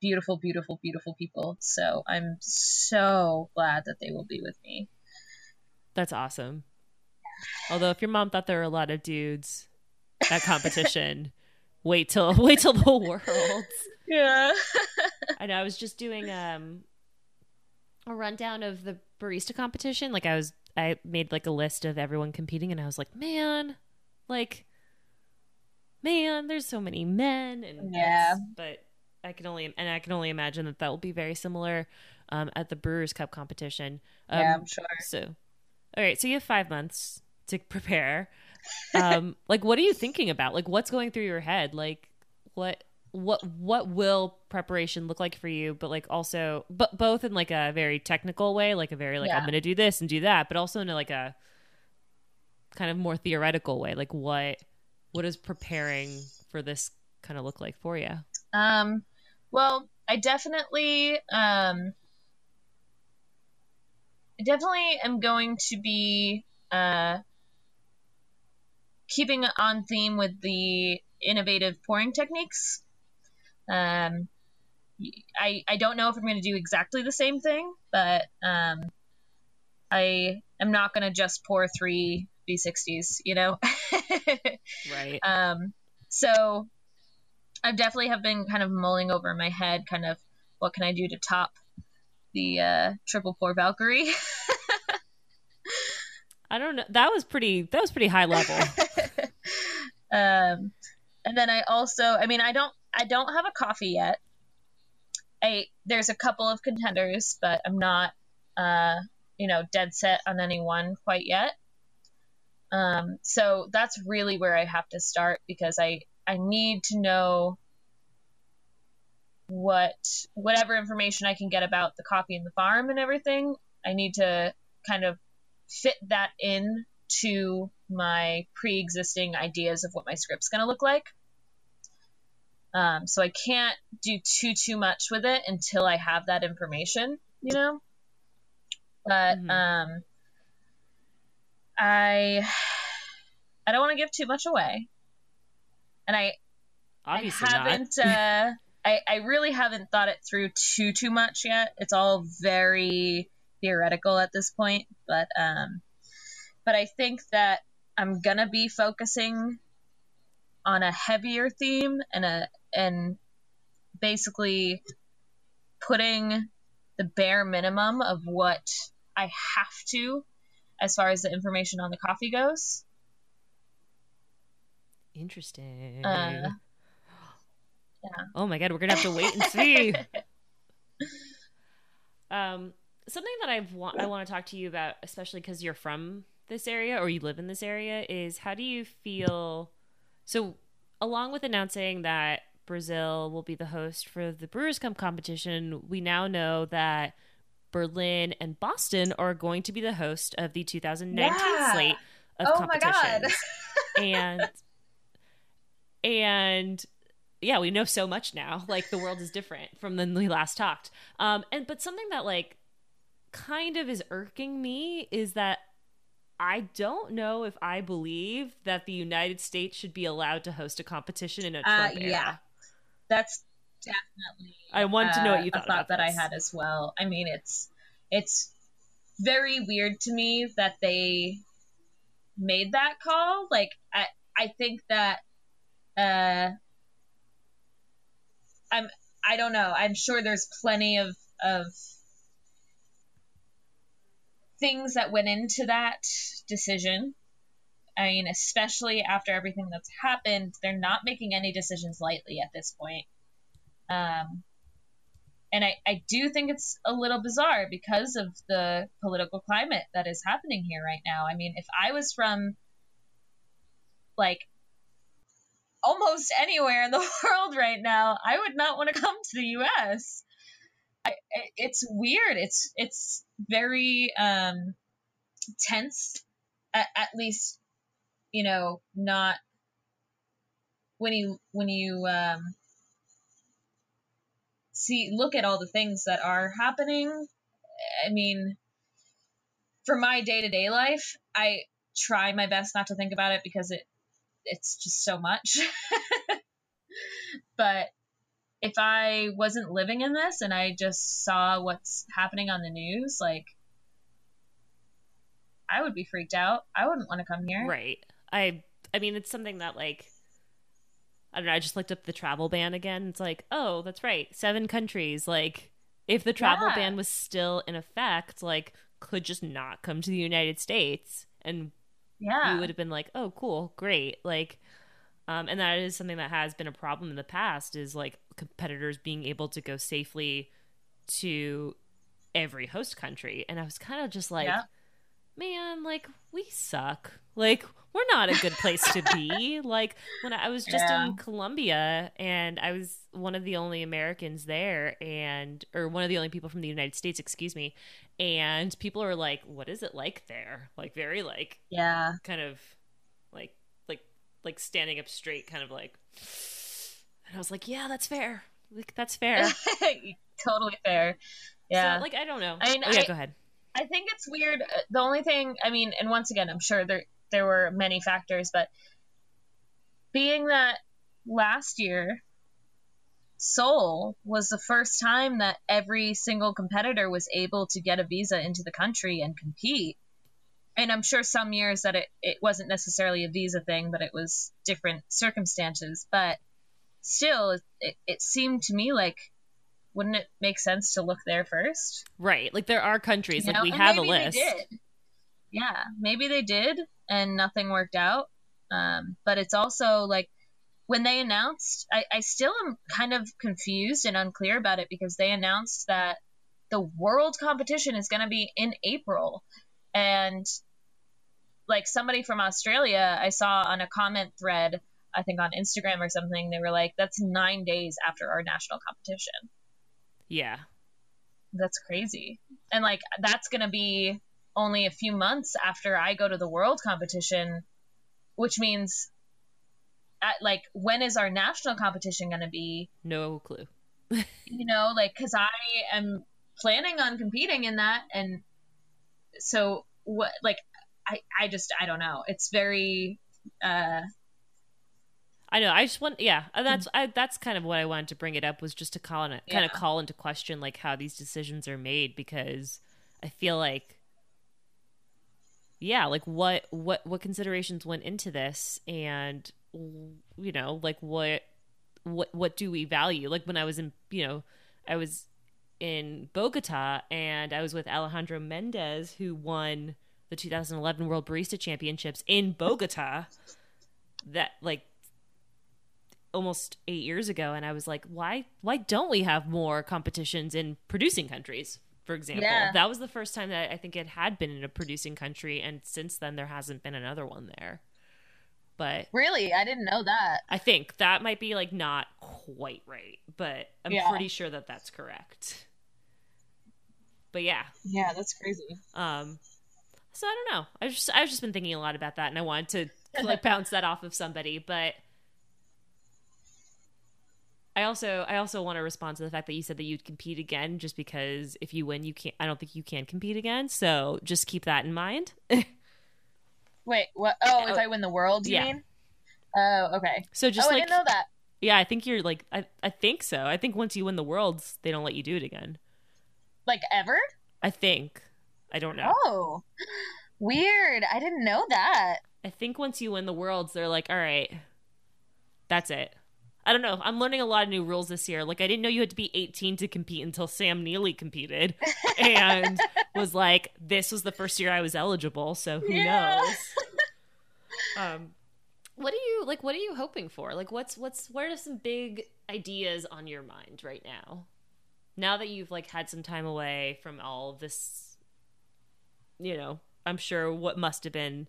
[SPEAKER 2] beautiful, beautiful, beautiful people. So I'm so glad that they will be with me.
[SPEAKER 1] That's awesome. Although if your mom thought there were a lot of dudes at competition, wait till wait till the worlds.
[SPEAKER 2] Yeah.
[SPEAKER 1] I know I was just doing um a rundown of the barista competition. Like I was I made like a list of everyone competing and I was like, man, like man, there's so many men and
[SPEAKER 2] Yeah.
[SPEAKER 1] but I can only and I can only imagine that that will be very similar um, at the Brewers Cup competition. Um,
[SPEAKER 2] yeah, I'm sure.
[SPEAKER 1] So, all right. So you have five months to prepare. Um, like, what are you thinking about? Like, what's going through your head? Like, what, what, what will preparation look like for you? But like, also, but both in like a very technical way, like a very like I'm going to do this and do that, but also in a, like a kind of more theoretical way. Like, what, what does preparing for this kind of look like for you?
[SPEAKER 2] Um, well, I definitely, um, I definitely am going to be uh, keeping on theme with the innovative pouring techniques. Um, I I don't know if I'm going to do exactly the same thing, but um, I am not going to just pour three V60s, you know.
[SPEAKER 1] Right.
[SPEAKER 2] Um, so I definitely have been kind of mulling over in my head, kind of what can I do to top the uh, triple pour Valkyrie.
[SPEAKER 1] I don't know. That was pretty. That was pretty high level.
[SPEAKER 2] um, and then I also, I mean, I don't, I don't have a coffee yet. I there's a couple of contenders, but I'm not, uh, you know, dead set on any one quite yet. Um, so that's really where I have to start because I I need to know what whatever information I can get about the coffee and the farm and everything. I need to kind of fit that in to my pre-existing ideas of what my script's going to look like. Um, so I can't do too too much with it until I have that information, you know. But mm-hmm. um, I I don't want to give too much away, and I
[SPEAKER 1] obviously
[SPEAKER 2] I haven't. uh, I I really haven't thought it through too too much yet. It's all very theoretical at this point, but um, but I think that I'm gonna be focusing on a heavier theme and a and basically putting the bare minimum of what I have to as far as the information on the coffee goes.
[SPEAKER 1] Interesting. Uh, yeah. Oh my god, we're gonna have to wait and see. um, something that I've wa- I want to talk to you about, especially because you're from this area or you live in this area, is how do you feel? So, along with announcing that Brazil will be the host for the Brewers Cup competition, we now know that Berlin and Boston are going to be the host of the 2019 yeah. slate of oh competitions. and and yeah, we know so much now. Like the world is different from when we last talked. Um, and but something that like kind of is irking me is that I don't know if I believe that the United States should be allowed to host a competition in a Trump uh,
[SPEAKER 2] yeah. era. That's definitely.
[SPEAKER 1] I want to know what you uh, thought.
[SPEAKER 2] A thought that
[SPEAKER 1] this.
[SPEAKER 2] I had as well. I mean, it's it's very weird to me that they made that call. Like, I I think that uh, I'm I don't know. I'm sure there's plenty of of things that went into that decision. I mean, especially after everything that's happened, they're not making any decisions lightly at this point. Um, and I, I do think it's a little bizarre because of the political climate that is happening here right now. I mean, if I was from like almost anywhere in the world right now, I would not want to come to the US. I, it's weird. It's it's very um, tense, at, at least you know, not when you when you um, see look at all the things that are happening. I mean, for my day to day life, I try my best not to think about it because it it's just so much. but if I wasn't living in this and I just saw what's happening on the news, like I would be freaked out. I wouldn't want to come here.
[SPEAKER 1] Right. I I mean it's something that like I don't know, I just looked up the travel ban again. It's like, oh, that's right. Seven countries like if the travel yeah. ban was still in effect, like could just not come to the United States and
[SPEAKER 2] yeah.
[SPEAKER 1] we would have been like, "Oh, cool. Great." Like um, and that is something that has been a problem in the past is like competitors being able to go safely to every host country. And I was kind of just like, yeah. Man, like we suck. Like we're not a good place to be. like when I was just yeah. in Colombia and I was one of the only Americans there and or one of the only people from the United States, excuse me. And people are like, "What is it like there?" Like very like
[SPEAKER 2] yeah,
[SPEAKER 1] kind of like like like standing up straight, kind of like. And I was like, "Yeah, that's fair. Like that's fair.
[SPEAKER 2] totally fair." Yeah.
[SPEAKER 1] So, like I don't know. I mean, oh, yeah, I, go ahead.
[SPEAKER 2] I think it's weird. Uh, the only thing, I mean, and once again, I'm sure there there were many factors, but being that last year Seoul was the first time that every single competitor was able to get a visa into the country and compete. And I'm sure some years that it, it wasn't necessarily a visa thing, but it was different circumstances. But still, it, it seemed to me like wouldn't it make sense to look there first?
[SPEAKER 1] Right. Like there are countries, you like know? we and have a list.
[SPEAKER 2] Yeah, maybe they did and nothing worked out. Um, but it's also like when they announced, I, I still am kind of confused and unclear about it because they announced that the world competition is going to be in April. And like somebody from Australia, I saw on a comment thread, I think on Instagram or something, they were like, that's nine days after our national competition.
[SPEAKER 1] Yeah.
[SPEAKER 2] That's crazy. And like that's going to be only a few months after I go to the world competition, which means at, like when is our national competition going to be?
[SPEAKER 1] No clue.
[SPEAKER 2] you know, like cuz I am planning on competing in that and so what like I I just I don't know. It's very uh
[SPEAKER 1] I know. I just want, yeah. Uh, hmm. That's I, that's kind of what I wanted to bring it up was just to call in, kind of call into question like how these decisions are made because I feel like, yeah, like what what what considerations went into this, and you know, like what what what do we value? Like when I was in, you know, I was in Bogota and I was with Alejandro Mendez who won the 2011 World Barista Championships in Bogota. That like almost eight years ago and i was like why why don't we have more competitions in producing countries for example
[SPEAKER 2] Yeah.
[SPEAKER 1] that was the first time that i think it had been in a producing country and since then there hasn't been another one there but
[SPEAKER 2] really I didn't know that.
[SPEAKER 1] i think that might be like not quite right but i'm
[SPEAKER 2] Yeah.
[SPEAKER 1] pretty sure that that's correct but yeah
[SPEAKER 2] Yeah, that's crazy.
[SPEAKER 1] um so i don't know i just i've just been thinking a lot about that and i wanted to like bounce that off of somebody but I also I also want to respond to the fact that you said that you'd compete again just because if you win you can't I don't think you can compete again. So just keep that in mind.
[SPEAKER 2] Wait, what? Oh, if
[SPEAKER 1] Oh,
[SPEAKER 2] I win the world, you
[SPEAKER 1] yeah.
[SPEAKER 2] mean? Oh, okay.
[SPEAKER 1] So just
[SPEAKER 2] oh, I
[SPEAKER 1] like
[SPEAKER 2] didn't know that.
[SPEAKER 1] yeah, I think you're like I I think so. I think once you win the worlds, they don't let you do it again.
[SPEAKER 2] Like ever?
[SPEAKER 1] I think. I don't know.
[SPEAKER 2] Oh, weird. I didn't know that.
[SPEAKER 1] I think once you win the worlds, they're like, "All right. That's it." I don't know. I'm learning a lot of new rules this year. Like I didn't know you had to be 18 to compete until Sam Neely competed and was like, "This was the first year I was eligible, so who
[SPEAKER 2] Yeah.
[SPEAKER 1] knows?" um what are you like what are you hoping for? Like what's what's what are some big ideas on your mind right now? Now that you've like had some time away from all this you know, I'm sure what must have been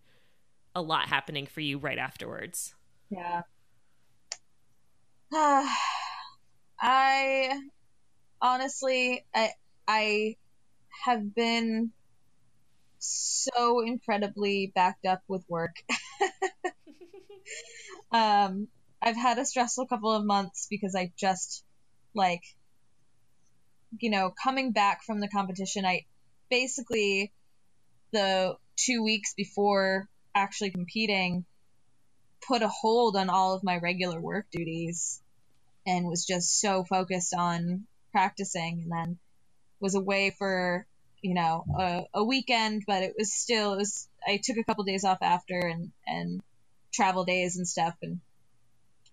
[SPEAKER 1] a lot happening for you right afterwards.
[SPEAKER 2] Yeah. I honestly, I I have been so incredibly backed up with work. um, I've had a stressful couple of months because I just like, you know, coming back from the competition, I basically the two weeks before actually competing put a hold on all of my regular work duties and was just so focused on practicing and then was away for you know a, a weekend but it was still it was i took a couple days off after and and travel days and stuff. And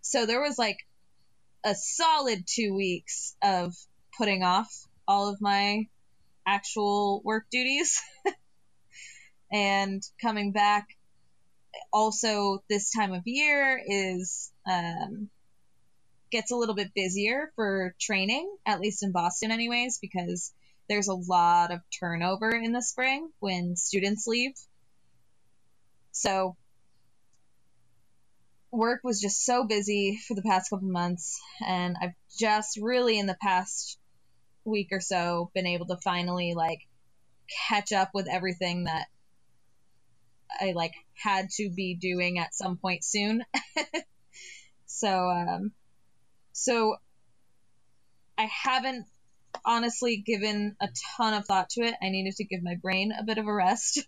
[SPEAKER 2] so there was like a solid two weeks of putting off all of my actual work duties and coming back also this time of year is um, gets a little bit busier for training at least in boston anyways because there's a lot of turnover in the spring when students leave. So work was just so busy for the past couple months and i've just really in the past week or so been able to finally like catch up with everything that I like had to be doing at some point soon. so um so I haven't honestly given a ton of thought to it. I needed to give my brain a bit of a rest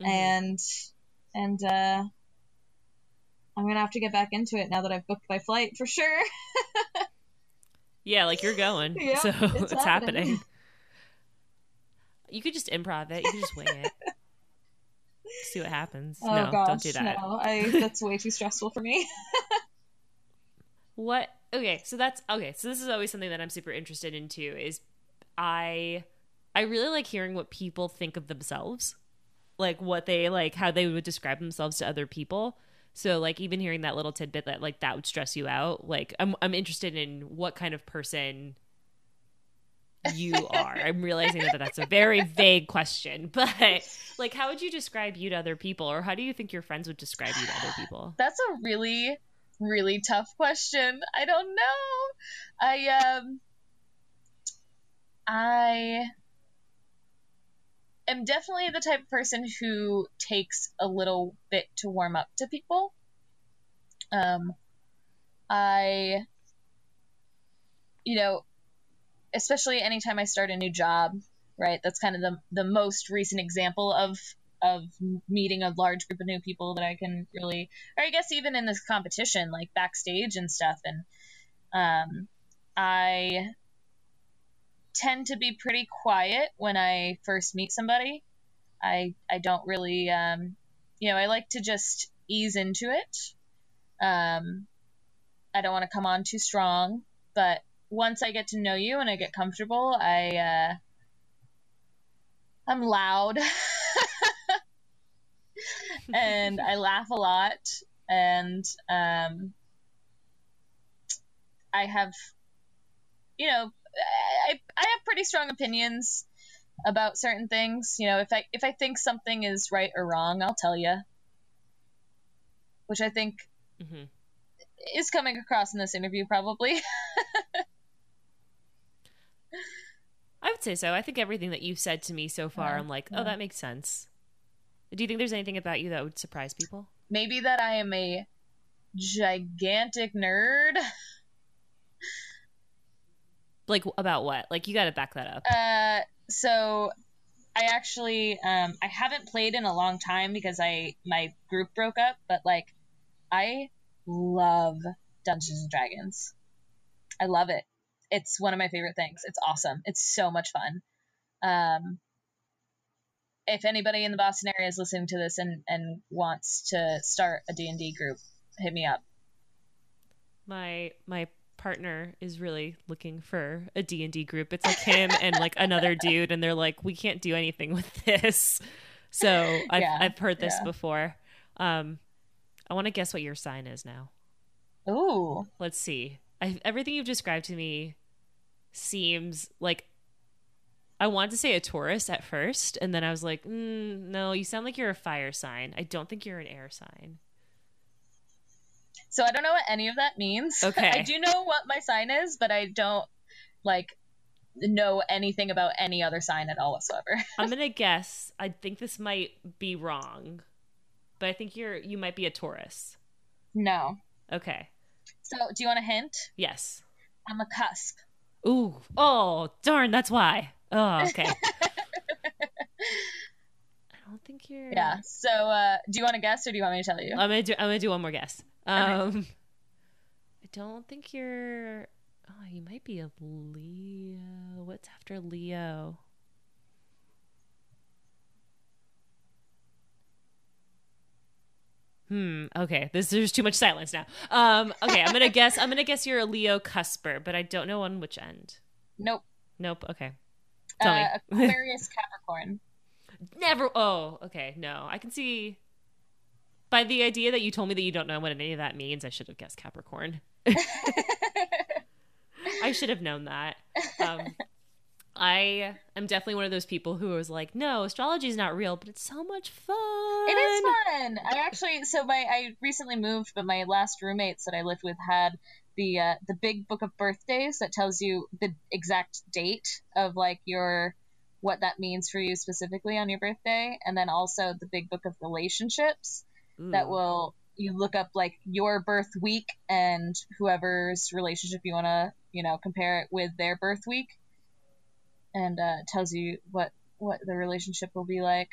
[SPEAKER 1] Mhm.
[SPEAKER 2] and and uh I'm gonna have to get back into it now that I've booked my flight for sure.
[SPEAKER 1] yeah, like you're going, so
[SPEAKER 2] it's
[SPEAKER 1] it's, happening.
[SPEAKER 2] happening.
[SPEAKER 1] You could just improv it. You could just wing it. See what happens.
[SPEAKER 2] Oh
[SPEAKER 1] no,
[SPEAKER 2] gosh,
[SPEAKER 1] don't do that.
[SPEAKER 2] no, I that's way too stressful for me.
[SPEAKER 1] What? Okay, so that's okay. So this is always something that I'm super interested in too. Is I I really like hearing what people think of themselves, like what they like, how they would describe themselves to other people. So like even hearing that little tidbit that like that would stress you out. Like I'm I'm interested in what kind of person you are. I'm realizing that that's a very vague question, but like how would you describe you to other people, or how do you think your friends would describe you to other people?
[SPEAKER 2] That's a really, really tough question. I don't know. I um I am definitely the type of person who takes a little bit to warm up to people. Um, I, you know, especially anytime I start a new job, right? That's kind of the the most recent example of of meeting a large group of new people that I can really, or I guess even in this competition, like backstage and stuff. And um, I tend to be pretty quiet when I first meet somebody. I I don't really, um, you know, I like to just ease into it. Um, I don't want to come on too strong, but once I get to know you and I get comfortable, I uh, I'm loud. and I laugh a lot, and um, I have, you know, I I have pretty strong opinions about certain things. You know, if I if I think something is right or wrong, I'll tell you, which I think mm-hmm. is coming across in this interview probably.
[SPEAKER 1] I would say so. I think everything that you've said to me so far, yeah, I'm like, oh, yeah. that makes sense. Do you think there's anything about you that would surprise people?
[SPEAKER 2] Maybe that I am a gigantic nerd.
[SPEAKER 1] like about what? Like you got to back that up.
[SPEAKER 2] Uh, so I actually um I haven't played in a long time because I my group broke up, but like I love Dungeons and Dragons. I love it. It's one of my favorite things. It's awesome. It's so much fun. Um, if anybody in the Boston area is listening to this and, and wants to start a D&D group, hit me up.
[SPEAKER 1] My my partner is really looking for a D&D group. It's like him and like another dude and they're like we can't do anything with this. So I've yeah, I've heard this yeah. before. Um I want to guess what your sign is now.
[SPEAKER 2] Ooh.
[SPEAKER 1] Let's see. I, everything you've described to me seems like I wanted to say a Taurus at first, and then I was like, mm, no, you sound like you're a fire sign. I don't think you're an air sign.
[SPEAKER 2] So I don't know what any of that means.
[SPEAKER 1] Okay.
[SPEAKER 2] I do know what my sign is, but I don't like know anything about any other sign at all whatsoever.
[SPEAKER 1] I'm gonna guess. I think this might be wrong, but I think you're you might be a Taurus.
[SPEAKER 2] No.
[SPEAKER 1] Okay.
[SPEAKER 2] So do you want a hint?
[SPEAKER 1] Yes.
[SPEAKER 2] I'm a cusp.
[SPEAKER 1] Ooh. Oh, darn, that's why. Oh, okay. I don't think you're.
[SPEAKER 2] Yeah. So, uh, do you want to guess, or do you want me to tell you?
[SPEAKER 1] I'm gonna do. I'm gonna do one more guess. Um, okay. I don't think you're. Oh, you might be a Leo. What's after Leo? Hmm. Okay. This there's too much silence now. Um. Okay. I'm gonna guess. I'm gonna guess you're a Leo cusper, but I don't know on which end.
[SPEAKER 2] Nope.
[SPEAKER 1] Nope. Okay.
[SPEAKER 2] Tell uh, me. Aquarius Capricorn.
[SPEAKER 1] Never. Oh, okay. No, I can see. By the idea that you told me that you don't know what any of that means, I should have guessed Capricorn. I should have known that. Um, I am definitely one of those people who was like, no, astrology is not real, but it's so much fun.
[SPEAKER 2] It is fun. I actually, so my, I recently moved, but my last roommates that I lived with had the uh, the big book of birthdays that tells you the exact date of like your what that means for you specifically on your birthday, and then also the big book of relationships Ooh. that will you look up like your birth week and whoever's relationship you want to you know compare it with their birth week, and uh, tells you what what the relationship will be like.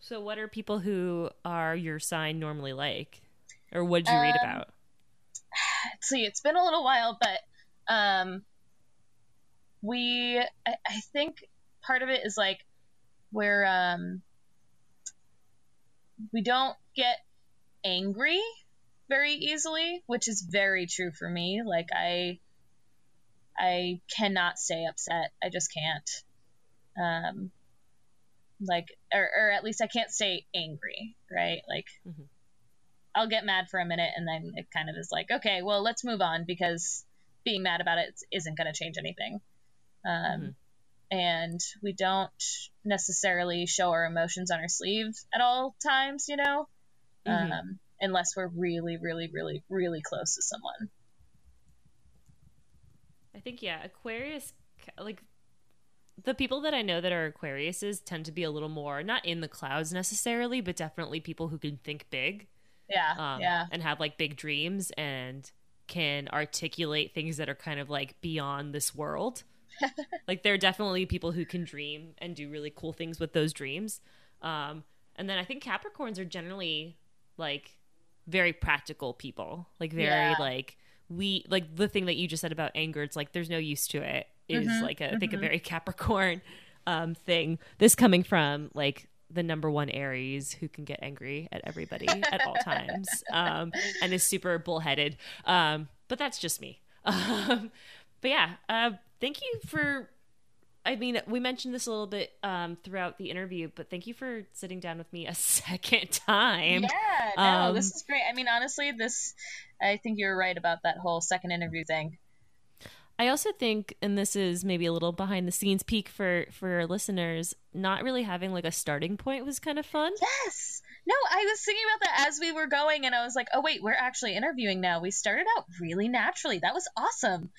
[SPEAKER 1] So, what are people who are your sign normally like, or what did you um, read about?
[SPEAKER 2] see, it's been a little while, but um, we, I, I think part of it is like where um, we don't get angry very easily, which is very true for me. Like I, I cannot stay upset. I just can't. Um, like, or, or at least I can't stay angry, right? Like, mm-hmm. I'll get mad for a minute and then it kind of is like, okay, well, let's move on because being mad about it isn't going to change anything. Um, mm-hmm. And we don't necessarily show our emotions on our sleeve at all times, you know, mm-hmm. um, unless we're really, really, really, really close to someone.
[SPEAKER 1] I think, yeah, Aquarius like the people that I know that are Aquariuses tend to be a little more not in the clouds necessarily, but definitely people who can think big.
[SPEAKER 2] Yeah,
[SPEAKER 1] um,
[SPEAKER 2] yeah,
[SPEAKER 1] and have like big dreams and can articulate things that are kind of like beyond this world. like there are definitely people who can dream and do really cool things with those dreams. Um, and then I think Capricorns are generally like very practical people, like very
[SPEAKER 2] Yeah.
[SPEAKER 1] like we like the thing that you just said about anger. It's like there's no use to it. Is
[SPEAKER 2] Mhm,
[SPEAKER 1] like I think a very Capricorn um, thing. This coming from like the number one Aries who can get angry at everybody at all times um, and is super bullheaded. Um, but that's just me. Um, but yeah, uh, thank you for. I mean, we mentioned this a little bit um, throughout the interview, but thank you for sitting down with me a second time.
[SPEAKER 2] yeah. No,
[SPEAKER 1] um,
[SPEAKER 2] this is great. I mean, honestly, this. I think you're right about that whole second interview thing.
[SPEAKER 1] I also think, and this is maybe a little behind the scenes peek for for listeners, not really having like a starting point was kind of fun.
[SPEAKER 2] Yes. No, I was thinking about that as we were going, and I was like, oh, wait, we're actually interviewing now. We started out really naturally. That was awesome.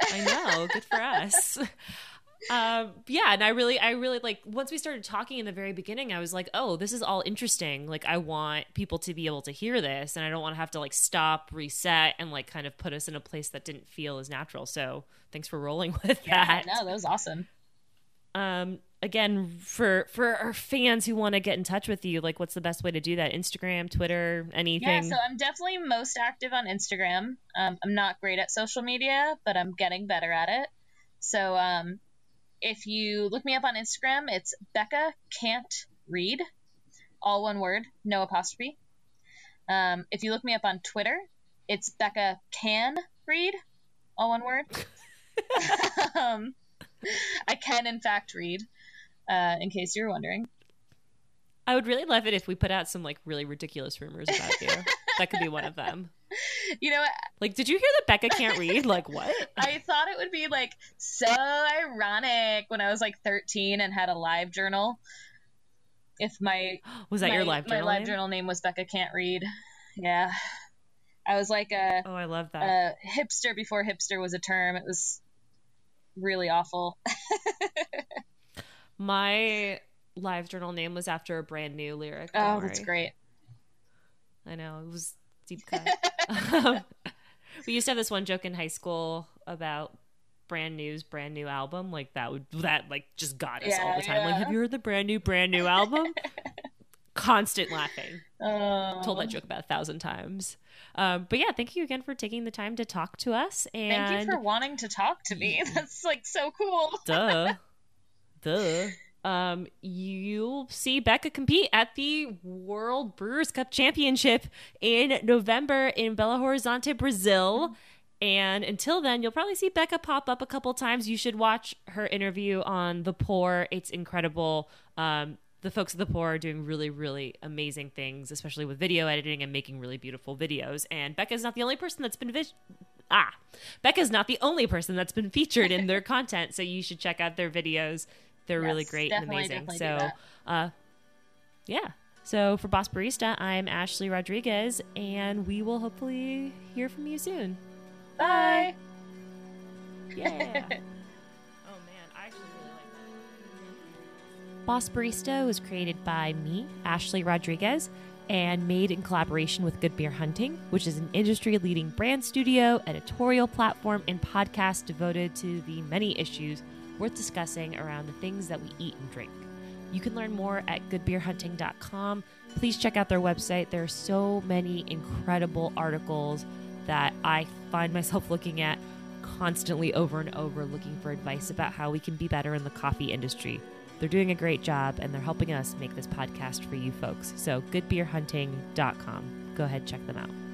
[SPEAKER 1] I know, good for us. Um, yeah, and I really, I really like once we started talking in the very beginning, I was like, oh, this is all interesting. Like, I want people to be able to hear this, and I don't want to have to like stop, reset, and like kind of put us in a place that didn't feel as natural. So, thanks for rolling with that.
[SPEAKER 2] No, that was awesome.
[SPEAKER 1] um again for for our fans who want to get in touch with you like what's the best way to do that instagram twitter anything
[SPEAKER 2] Yeah, so I'm definitely most active on Instagram. Um, I'm not great at social media, but I'm getting better at it. So um, if you look me up on Instagram, it's Becca Can't Read, all one word, no apostrophe. Um, if you look me up on Twitter, it's Becca Can Read, all one word. um, I can, in fact, read, uh, in case you're wondering.
[SPEAKER 1] i would really love it if we put out some like really ridiculous rumors about you that could be one of them
[SPEAKER 2] You know,
[SPEAKER 1] like did you hear that becca can't read like what
[SPEAKER 2] I thought it would be like so ironic when I was like 13 and had a live journal. If my
[SPEAKER 1] was that
[SPEAKER 2] my,
[SPEAKER 1] your live journal?
[SPEAKER 2] my live
[SPEAKER 1] name?
[SPEAKER 2] journal name was Becca Can't Read. Yeah, I was like a,
[SPEAKER 1] oh i love that
[SPEAKER 2] a hipster before hipster was a term. It was really awful.
[SPEAKER 1] my live journal name was after a brand new lyric
[SPEAKER 2] oh, that's great.
[SPEAKER 1] I know it was deep cut. Um, we used to have this one joke in high school about brand new's brand new album. Like that would that like just got us all the time. Like, have you heard the brand new brand new album? Constant laughing.
[SPEAKER 2] Oh,
[SPEAKER 1] Told that joke about a thousand times. Um, but yeah, thank you again for taking the time to talk to us. And
[SPEAKER 2] Thank you for wanting to talk to me. That's like so cool.
[SPEAKER 1] duh, duh. Um, you'll see Becca compete at the World Brewers Cup Championship in November in Belo Horizonte, Brazil. And until then, you'll probably see Becca pop up a couple times. You should watch her interview on The Poor. It's incredible. Um, the folks at The Poor are doing really, really amazing things, especially with video editing and making really beautiful videos. And Becca's not the only person that's been vis- ah becca's not the only person that's been featured in their content so you should check out their videos they're really
[SPEAKER 2] Yes,
[SPEAKER 1] great and amazing.
[SPEAKER 2] definitely
[SPEAKER 1] so
[SPEAKER 2] do that.
[SPEAKER 1] uh yeah. So for boss barista i'm ashley rodriguez and we will hopefully hear from you soon.
[SPEAKER 2] Bye.
[SPEAKER 1] yeah. Oh man i actually really like that. Boss barista was created by me ashley rodriguez and made in collaboration with Good Beer Hunting, which is an industry leading brand studio, editorial platform, and podcast devoted to the many issues worth discussing around the things that we eat and drink. You can learn more at goodbeerhunting.com. Please check out their website. There are so many incredible articles that I find myself looking at constantly over and over, looking for advice about how we can be better in the coffee industry. They're doing a great job and they're helping us make this podcast for you folks. So, goodbeerhunting.com. Go ahead, check them out.